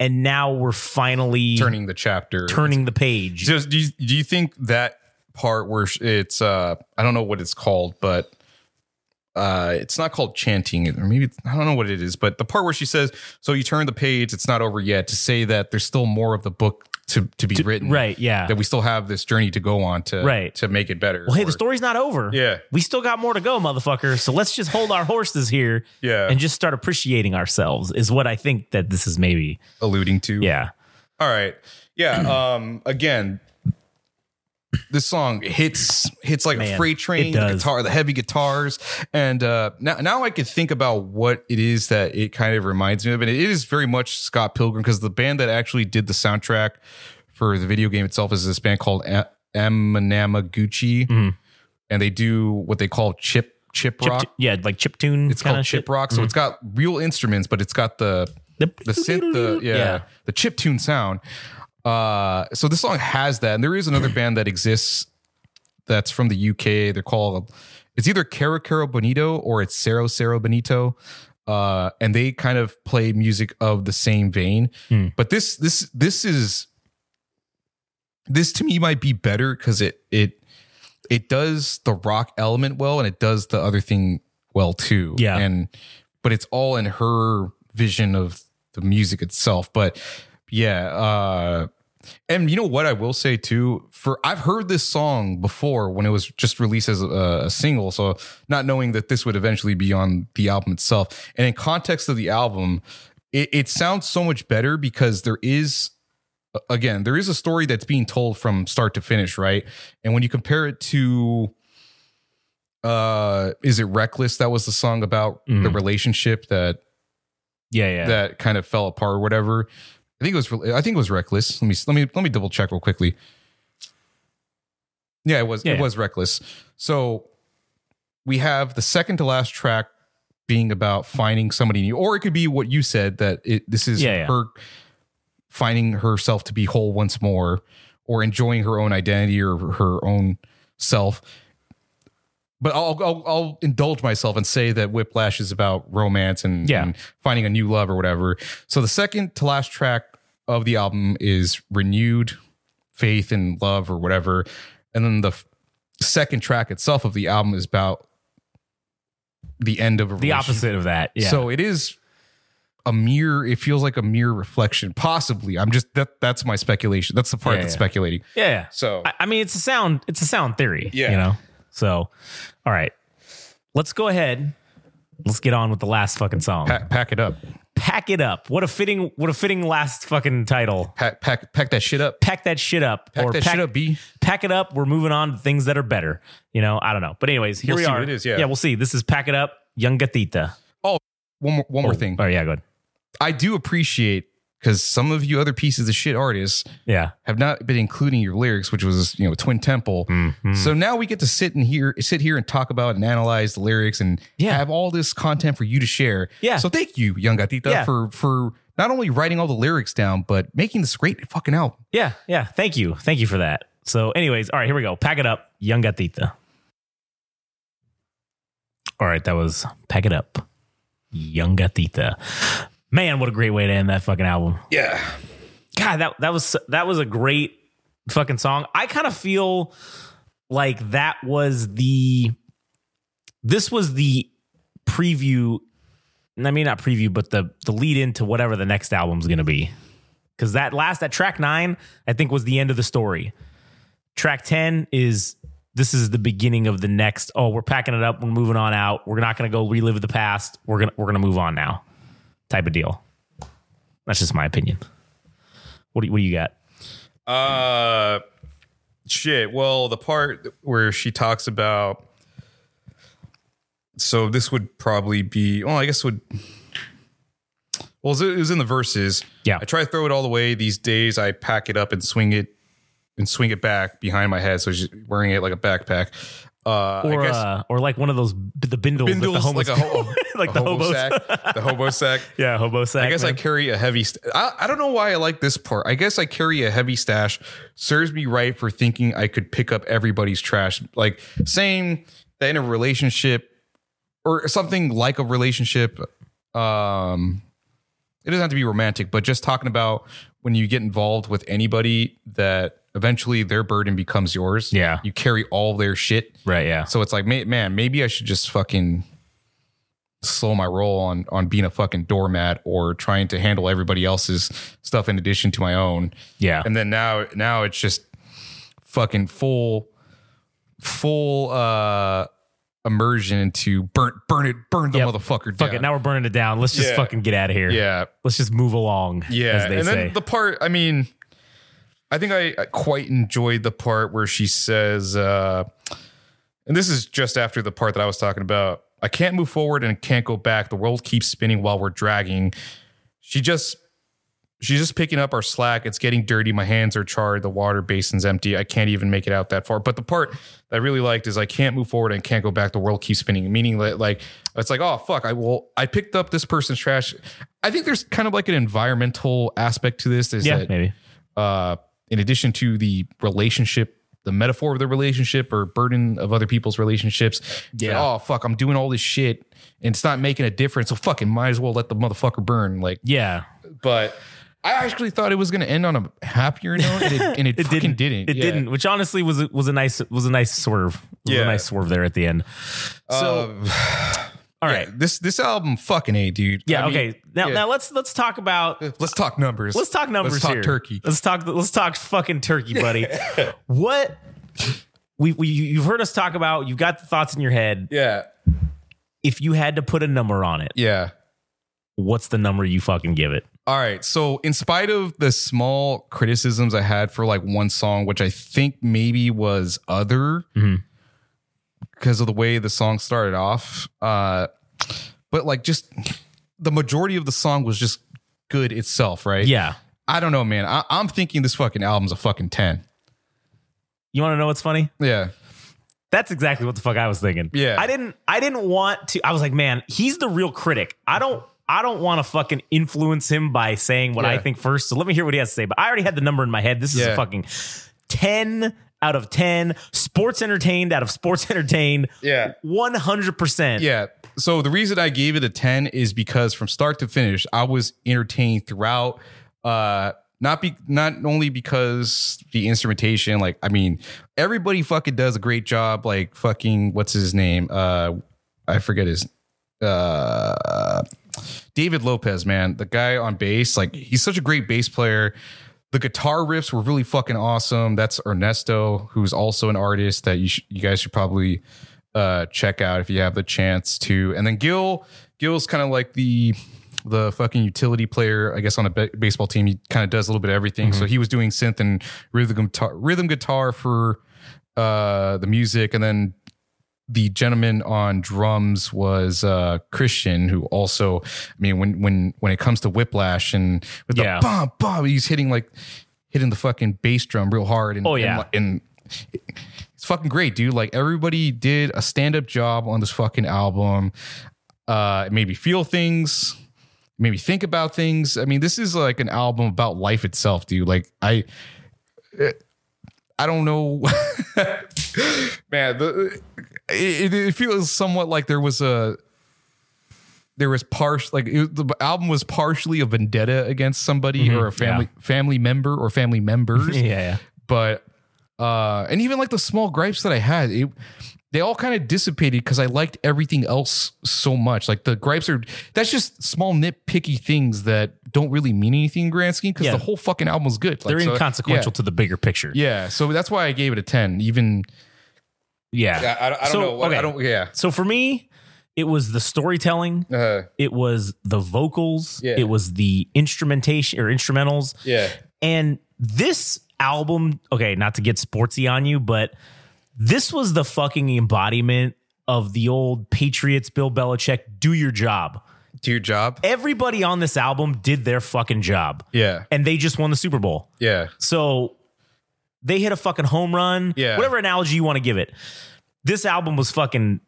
and now we're finally Turning the chapter, turning the page. Just do you, do you think that part where it's uh I don't know what it's called, but uh it's not called chanting or maybe it's- I don't know what it is, but the part where she says, "So you turn the page, it's not over yet," to say that there's still more of the book to to be written, right? Yeah. That we still have this journey to go on to Right. to make it better. well, hey, Or- the story's not over. Yeah. we still got more to go, motherfucker. So let's just hold our horses here, Yeah. and just start appreciating ourselves. Is what I think that this is maybe. alluding to. Yeah, All right. Yeah. *clears throat* Um. Again, this song hits hits like a freight train. The guitar, the heavy guitars, and uh, now now I can think about what it is that it kind of reminds me of, and it is very much Scott Pilgrim because the band that actually did the soundtrack for the video game itself is this band called A- Anamanaguchi, and they do what they call chip chip, Mm-hmm. chip, rock. yeah, like chip tune. it's called shit. Mm-hmm. chip rock, so it's got real instruments, but it's got the the synth, the yeah, Yeah. the chip tune sound. Uh, so this song has that, and there is another band that exists that's from the UK. They're called it's either Cara Cara Bonito or it's Cero Cero Bonito. Uh, and they kind of play music of the same vein. Hmm. But this this this is this to me might be better because it it it does the rock element well and it does the other thing well too. Yeah. And but it's all in her vision of the music itself. But yeah, uh and you know what I will say too, for I've heard this song before when it was just released as a, a single, so not knowing that this would eventually be on the album itself. And in context of the album, it, it sounds so much better because there is again, there is a story that's being told from start to finish, right? And when you compare it to uh is it reckless that was the song about the Mhm. relationship that Yeah, yeah. that kind of fell apart or whatever. I think it was I think it was reckless. Let me let me let me double check real quickly. Yeah, it was Yeah, it was reckless. So we have the second to last track being about finding somebody new, or it could be what you said that it this is Yeah, yeah. her finding herself to be whole once more, or enjoying her own identity or her own self. But I'll, I'll I'll indulge myself and say that Whiplash is about romance and, Yeah. and finding a new love or whatever. So the second to last track of the album is renewed faith and love or whatever, and then the f- second track itself of the album is about the end of a the opposite of that. Yeah. So it is a mere it feels like a mere reflection possibly i'm just that that's my speculation that's the part Yeah, that's yeah. speculating Yeah. yeah. so I, I mean, it's a sound. It's a sound theory. Yeah. You know. So, all right, let's go ahead. Let's get on with the last fucking song. pack, pack it up Pack it up. What a fitting. What a fitting last fucking title. pack pack pack that shit up Pack that shit up. pack that shit up b pack it up. We're moving on to things that are better. You know, I don't know. But anyways, here We'll we are. what it is, yeah. yeah, we'll see. This is pack it up, Yungatita. Oh, one more one more Oh, thing Oh yeah, good. i do appreciate because some of you other pieces of shit artists Yeah. have not been including your lyrics which was you know twin temple Mhm. So now we get to sit and here, sit here and talk about and analyze the lyrics and Yeah. have all this content for you to share. Yeah. So thank you, Yungatita, Yeah. for for not only writing all the lyrics down, but making this great fucking album. Yeah, yeah. Thank you. Thank you for that. So, anyways, all right, here we go. Pack it up, Yungatita. All right, that was Pack It Up, Yungatita. Man, what a great way to end that fucking album. Yeah. God, that that was that was a great fucking song. I kind of feel like that was the this was the preview. I mean, not preview, but the the lead into whatever the next album's gonna be. Because that last that track nine, I think, was the end of the story. Track ten is this is the beginning of the next. Oh, we're packing it up. We're moving on out. We're not gonna go relive the past. We're gonna we're gonna move on now. Type of deal. That's just my opinion. What do you, what do you got? Uh, shit. Well, the part where she talks about. So this would probably be. Well, I guess it would. Well, it was in the verses. Yeah. I try to throw it all away. These days, I pack it up and swing it, and swing it back behind my head. So she's wearing it like a backpack. Uh, Or uh, or like one of those the bindles, that the homeless like a, ho- *laughs* like a the hobo sack. The hobo *laughs* sack. yeah, hobo sack. I guess I carry a heavy. St- I, I don't know why I like this part. I guess I carry a heavy stash. Serves me right for thinking I could pick up everybody's trash. Like saying that in a relationship or something like a relationship. Um, it doesn't have to be romantic, but just talking about when you get involved with anybody that eventually their burden becomes yours. Yeah. you carry all their shit. right. Yeah. So it's like, man, maybe I should just fucking slow my roll on on being a fucking doormat or trying to handle everybody else's stuff in addition to my own. Yeah. And then now now it's just fucking full full uh immersion into burn burn it burn the Yep. motherfucker Fuck down. it. Now we're burning it down. Let's just Yeah. fucking get out of here. yeah. Let's just move along. Yeah, As they and say. then the part. I mean, I think I, I quite enjoyed the part where she says, uh, and this is just after the part that I was talking about. I can't move forward and can't go back. The world keeps spinning while we're dragging. She just. She's just picking up our slack. It's getting dirty. My hands are charred. The water basin's empty. I can't even make it out that far. But the part that I really liked is I can't move forward and can't go back. The world keeps spinning. Meaning that like it's like, oh fuck, I will I picked up this person's trash. I think there's kind of like an environmental aspect to this. Is yeah, that maybe. uh, in addition to the relationship, the metaphor of the relationship or burden of other people's relationships. Yeah. like, oh fuck, I'm doing all this shit and it's not making a difference. So fucking might as well let the motherfucker burn. Like, Yeah. but I actually thought it was going to end on a happier note, and it, and *laughs* it, It fucking didn't. didn't. It Yeah. didn't. Which honestly was a, was a nice was a nice swerve. It was Yeah. a nice swerve there at the end. So Uh, all yeah, right. this this album fucking a dude. Yeah. I mean, okay. Now yeah. now let's let's talk about let's talk numbers. let's talk numbers Let's talk here. turkey. Let's talk let's talk fucking turkey, buddy. *laughs* what we, we you've heard us talk about, you've got the thoughts in your head. Yeah, If you had to put a number on it, yeah. what's the number you fucking give it? All right. So, in spite of the small criticisms I had for like one song, which I think maybe was other Mhm. Because of the way the song started off, uh, but like just the majority of the song was just good itself, right? Yeah. I don't know, man. I, I'm thinking this fucking album's a fucking 10. You want to know what's funny? Yeah. That's exactly what the fuck I was thinking. Yeah. I didn't I didn't want to I was like, man, he's the real critic. I don't I don't want to fucking influence him by saying what I think first. So let me hear what he has to say. But I already had the number in my head. This is a fucking 10 out of 10. Sports entertained out of sports *laughs* entertained. Yeah. 100%. Yeah. So the reason I gave it a 10 is because from start to finish, I was entertained throughout. Uh not be not only because the instrumentation, like I mean, everybody fucking does a great job. Like fucking what's his name? Uh I forget his uh David Lopez, man, the guy on bass, like he's such a great bass player. The guitar riffs were really fucking awesome. That's Ernesto, who's also an artist that you sh- you guys should probably uh, check out if you have the chance to. And then Gil, Gil's kind of like the the fucking utility player, I guess, on a ba- baseball team. He kind of does a little bit of everything. So he was doing synth and rhythm guitar, rhythm guitar for uh, the music, and then the gentleman on drums was uh, Christian, who also, I mean, when when when it comes to Whiplash and with Yeah. the bum bum, he's hitting like hitting the fucking bass drum real hard. And, Oh, yeah. and, and it's fucking great, dude. Like everybody did a stand up job on this fucking album. Uh, it made me feel things, made me think about things. I mean, this is like an album about life itself, dude. Like I. I don't know, *laughs* man. The, it, it feels somewhat like there was a there was partial like it, the album was partially a vendetta against somebody or a family family member or family members, *laughs* yeah, yeah. but uh, and even like the small gripes that I had, it they all kind of dissipated because I liked everything else so much. Like the gripes are that's just small nitpicky things that don't really mean anything in grand scheme because Yeah. the whole fucking album was good. Like, They're so- inconsequential yeah. to the bigger picture. Yeah, so that's why I gave it a ten. Even Yeah. I, I don't So, know. What, I don't. Yeah. So for me, it was the storytelling. Uh, It was the vocals. Yeah. It was the instrumentation or instrumentals. yeah. And this album, okay, not to get sportsy on you, but this was the fucking embodiment of the old Patriots, Bill Belichick, do your job. Do your job. Everybody on this album did their fucking job. Yeah. And they just won the Super Bowl. Yeah. So they hit a fucking home run. Yeah. Whatever analogy you want to give it. This album was fucking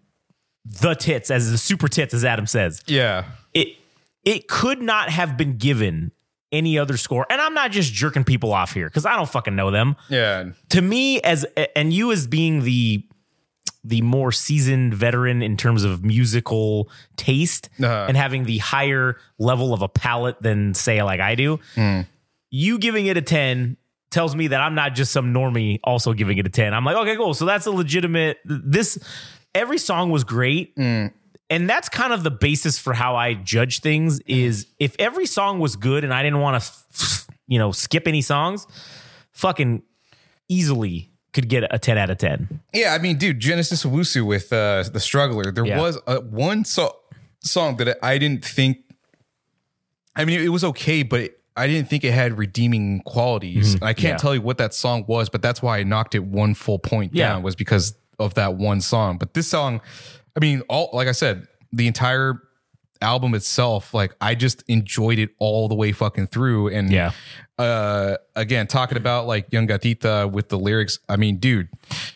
the tits, as the super tits, as Adam says. Yeah. It it could not have been given any other score. And I'm not just jerking people off here because I don't fucking know them. Yeah. To me, as and you as being the the more seasoned veteran in terms of musical taste Uh-huh. and having the higher level of a palate than say like I do, you giving it a 10 tells me that I'm not just some normie also giving it a 10. I'm like, okay, cool. So that's a legitimate this every song was great. And that's kind of the basis for how I judge things is if every song was good and I didn't want to you know skip any songs, fucking easily could get a 10 out of 10. Yeah. I mean, dude, Genesis Owusu with uh, the Struggler. There Yeah. was a, one so- song that I didn't think. I mean, it was okay, but I didn't think it had redeeming qualities. I can't Mm-hmm. Yeah. tell you what that song was, but that's why I knocked it one full point Yeah. down was because of that one song. But this song, I mean, all like I said, the entire album itself, like I just enjoyed it all the way fucking through. And Yeah. uh again talking about like Yungatita with the lyrics i mean dude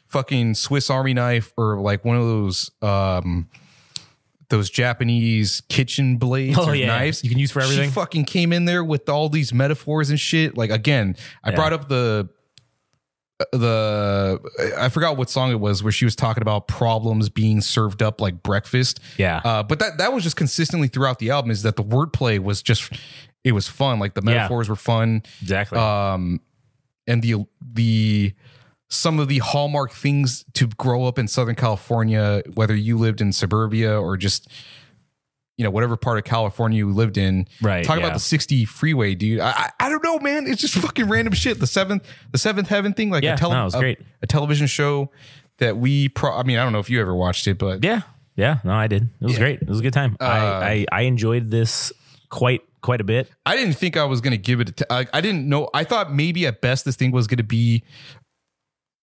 fucking swiss army knife or like one of those um those japanese kitchen blades *laughs* Oh, or yeah. knives You can use for everything. she fucking came in there with all these metaphors and shit like again i Yeah. brought up the the I forgot what song it was where she was talking about problems being served up like breakfast. Yeah. Uh, but that that was just consistently throughout the album is that the wordplay was just it was fun. Like the Yeah. metaphors were fun Exactly. um and the the some of the hallmark things to grow up in southern california whether you lived in suburbia or just you know whatever part of california you lived in Right, talk yeah. about the 60 freeway dude I, I i don't know man it's just *laughs* fucking random shit the seventh the seventh heaven thing like Yeah, a, tele- no, a- great. a television show that we pro i mean i don't know if you ever watched it but Yeah. Yeah. No, I did. It was great. It was a good time. Uh, I, I I enjoyed this quite quite a bit. I didn't think I was going to give it. A t- I, I didn't know. I thought maybe at best this thing was going to be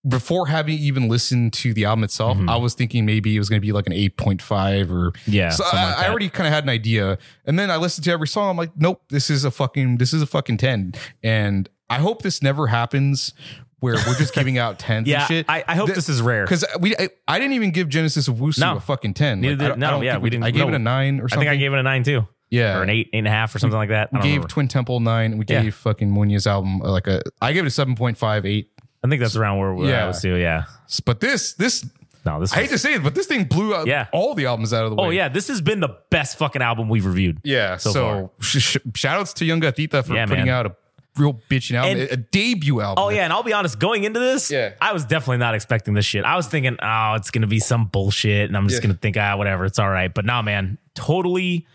before having even listened to the album itself. I was thinking maybe it was going to be like an eight point five or Mm-hmm. Yeah, So I, like I already kind of had an idea, and then I listened to every song. I'm like, nope, this is a fucking this is a fucking ten. And I hope this never happens where we're just giving out *laughs* tens Yeah. and shit. I, I hope Th- this is rare. because we I, I didn't even give Genesis Owusu No. a fucking ten. Neither Like, I I no, yeah, think we didn't- I gave no. it a nine or I something. think I gave it a nine too. Yeah. Or an eight, eight and a half or something like that. I We gave remember. Twin Temple nine. We Yeah. gave fucking Munya's album uh, like a. I gave it a seven point five eight. I think that's around where, where Yeah. I was too. Yeah. But this this No, this I hate to say it, but this thing blew out Yeah. all the albums out of the way. Oh yeah, this has been the best fucking album we've reviewed. yeah. so So, sh- sh- shout outs to Yungatita for Yeah, putting man. out a real bitching album, And- a, a debut album. Oh yeah, and I'll be honest, going into this, Yeah. I was definitely not expecting this shit. I was thinking, oh, it's gonna be some bullshit, and I'm just Yeah. gonna think, ah, whatever, it's all right. But nah, man, totally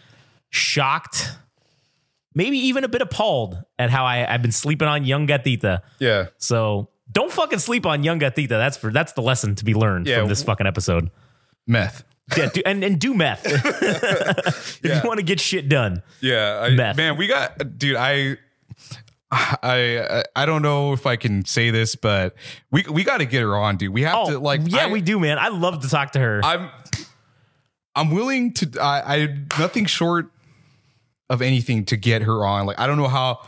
shocked, maybe even a bit appalled at how I, I've been sleeping on Yungatita. Yeah. So don't fucking sleep on Yungatita. That's for that's the lesson to be learned Yeah. from this fucking episode. Meth. Yeah, do, and and do meth *laughs* *laughs* if Yeah. you want to get shit done. Yeah, I, Meth. man, we got, dude. I, I, I don't know if I can say this, but we we got to get her on, dude. We have Oh, to like, yeah, I- we do, man. I love to talk to her. I'm, I'm willing to. I, I nothing short of anything to get her on. Like, I don't know how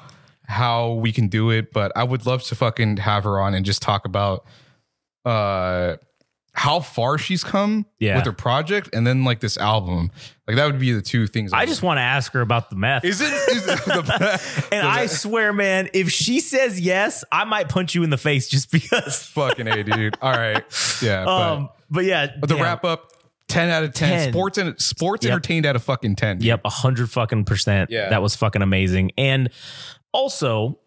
how we can do it, but I would love to fucking have her on and just talk about, uh. How far she's come Yeah. with her project, and then like this album, like that would be the two things. I just want to ask her about the meth. is it is it the *laughs* and I swear, man, if she says yes, I might punch you in the face just *laughs* because. Fucking A, dude. All right. Yeah. But, Um, but yeah, but the damn. wrap up 10 out of 10. 10. Sports and sports Yep. entertained out of fucking 10. dude. Yep, a hundred fucking percent. Yeah. that was fucking amazing. And also,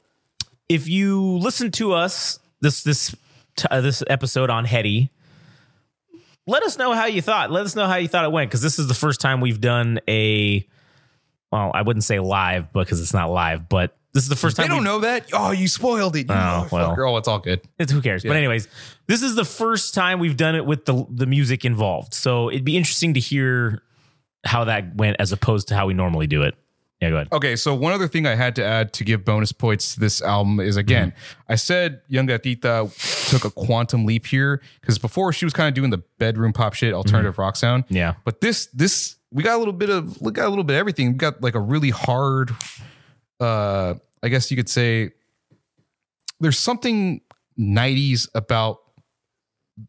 if you listen to us this this uh, this episode on Hetty, let us know how you thought. Let us know how you thought it went because this is the first time we've done a. Well, I wouldn't say live because it's not live, but this is the first They time don't we've- know that. Oh, you spoiled it. You Oh, well. motherfucker. Oh, it's all good. It's who cares. But anyways, this is the first time we've done it with the the music involved. So it'd be interesting to hear how that went as opposed to how we normally do it. Yeah, go ahead. Okay, so one other thing I had to add to give bonus points to this album is again, I said Yungatita took a quantum leap here because before she was kind of doing the bedroom pop shit, alternative rock sound. Yeah. But this this we got a little bit of we got a little bit of everything. We got like a really hard uh I guess you could say there's something 90s about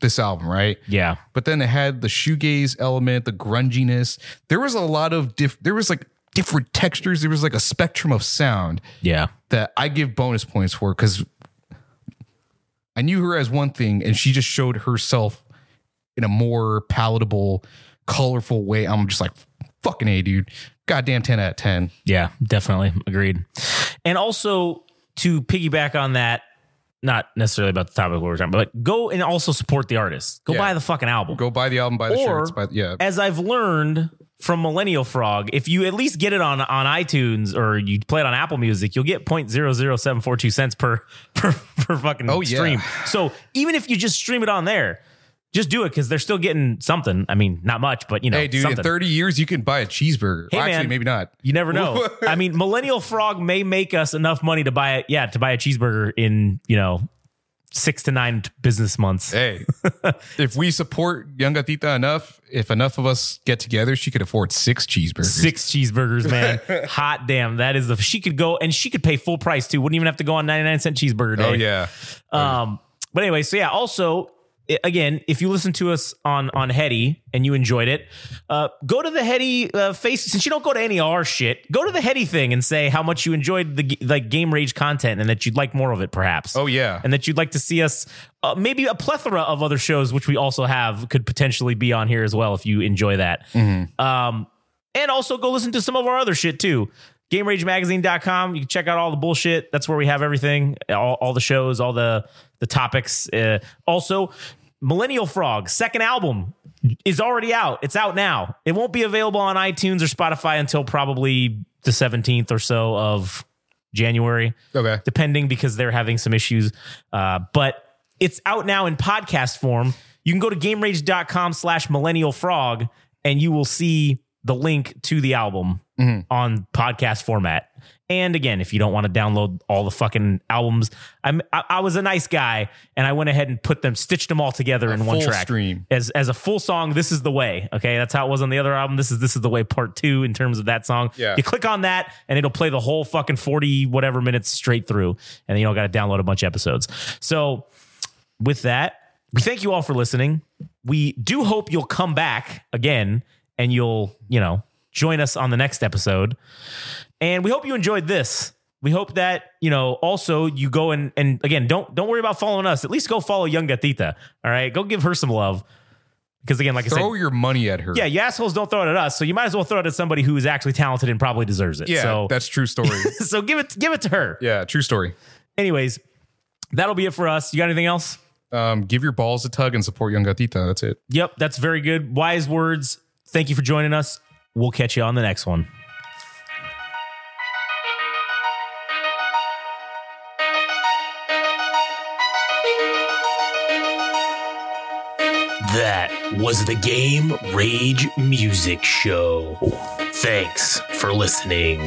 this album, right? Yeah. But then it had the shoegaze element, the grunginess. There was a lot of diff there was like different textures. There was like a spectrum of sound Yeah. that I give bonus points for because I knew her as one thing and she just showed herself in a more palatable, colorful way. I'm just like, fucking A, dude. Goddamn 10 out of 10. Yeah, definitely agreed. And also to piggyback on that, not necessarily about the topic we were talking about, but go and also support the artist. Go Yeah. buy the fucking album. Go buy the album, buy the Or- shirts. Buy, yeah. As I've learned from Millennial Frog, if you at least get it on on iTunes or you play it on Apple Music, you'll get 0.00742 cents per *laughs* per per fucking Oh, yeah. stream. So even if you just stream it on there, just do it because they're still getting something. I mean, not much, but you know, Hey, dude, something. in 30 years, you can buy a cheeseburger. Hey, Actually, man. maybe not. You never know. *laughs* I mean, Millennial Frog may make us enough money to buy it. Yeah, to buy a cheeseburger in you know six to nine business months. Hey, *laughs* if we support Yungatita enough, if enough of us get together, she could afford six cheeseburgers. Six cheeseburgers, man. *laughs* Hot damn, that is the. She could go and she could pay full price too. Wouldn't even have to go on ninety nine cent cheeseburger day. Oh, yeah. Um, but anyway, so yeah. Also, again, if you listen to us on on Hetty and you enjoyed it, uh, go to the Hetty uh, face. Since you don't go to any of our shit, go to the Hetty thing and say how much you enjoyed the like game rage content and that you'd like more of it, perhaps. Oh, yeah. and that you'd like to see us. Uh, maybe a plethora of other shows, which we also have, could potentially be on here as well if you enjoy that. Um, and also go listen to some of our other shit too. GameRageMagazine.com. You can check out all the bullshit. That's where we have everything, all, all the shows, all the the topics. Uh, also, Millennial Frog second album is already out. It's out now. It won't be available on iTunes or Spotify until probably the 17th or so of January Okay. depending because they're having some issues. Uh, but it's out now in podcast form. You can go to gamerage.com slash millennial frog and you will see the link to the album Mm-hmm. on podcast format. And again, if you don't want to download all the fucking albums, I'm, I, I was a nice guy and I went ahead and put them, stitched them all together in one track stream. as as a full song. This is the way. Okay, that's how it was on the other album. This is this is the way part two in terms of that song. Yeah. you click on that and it'll play the whole fucking forty whatever minutes straight through, and then you don't got to download a bunch of episodes. So with that, we thank you all for listening. We do hope you'll come back again and you'll you know join us on the next episode. And we hope you enjoyed this. We hope that you know. Also, you go and and again, don't don't worry about following us. At least go follow Yungatita. All right, go give her some love. Because again, like I said Throw said, your money at her. yeah, you assholes don't throw it at us. So you might as well throw it at somebody who is actually talented and probably deserves it. Yeah, so that's true story. *laughs* so give it give it to her. yeah, true story. Anyways, that'll be it for us. You got anything else? Um, give your balls a tug and support Yungatita. That's it. Yep, that's very good. Wise words. Thank you for joining us. We'll catch you on the next one. That was the Game Rage Music Show. Thanks for listening.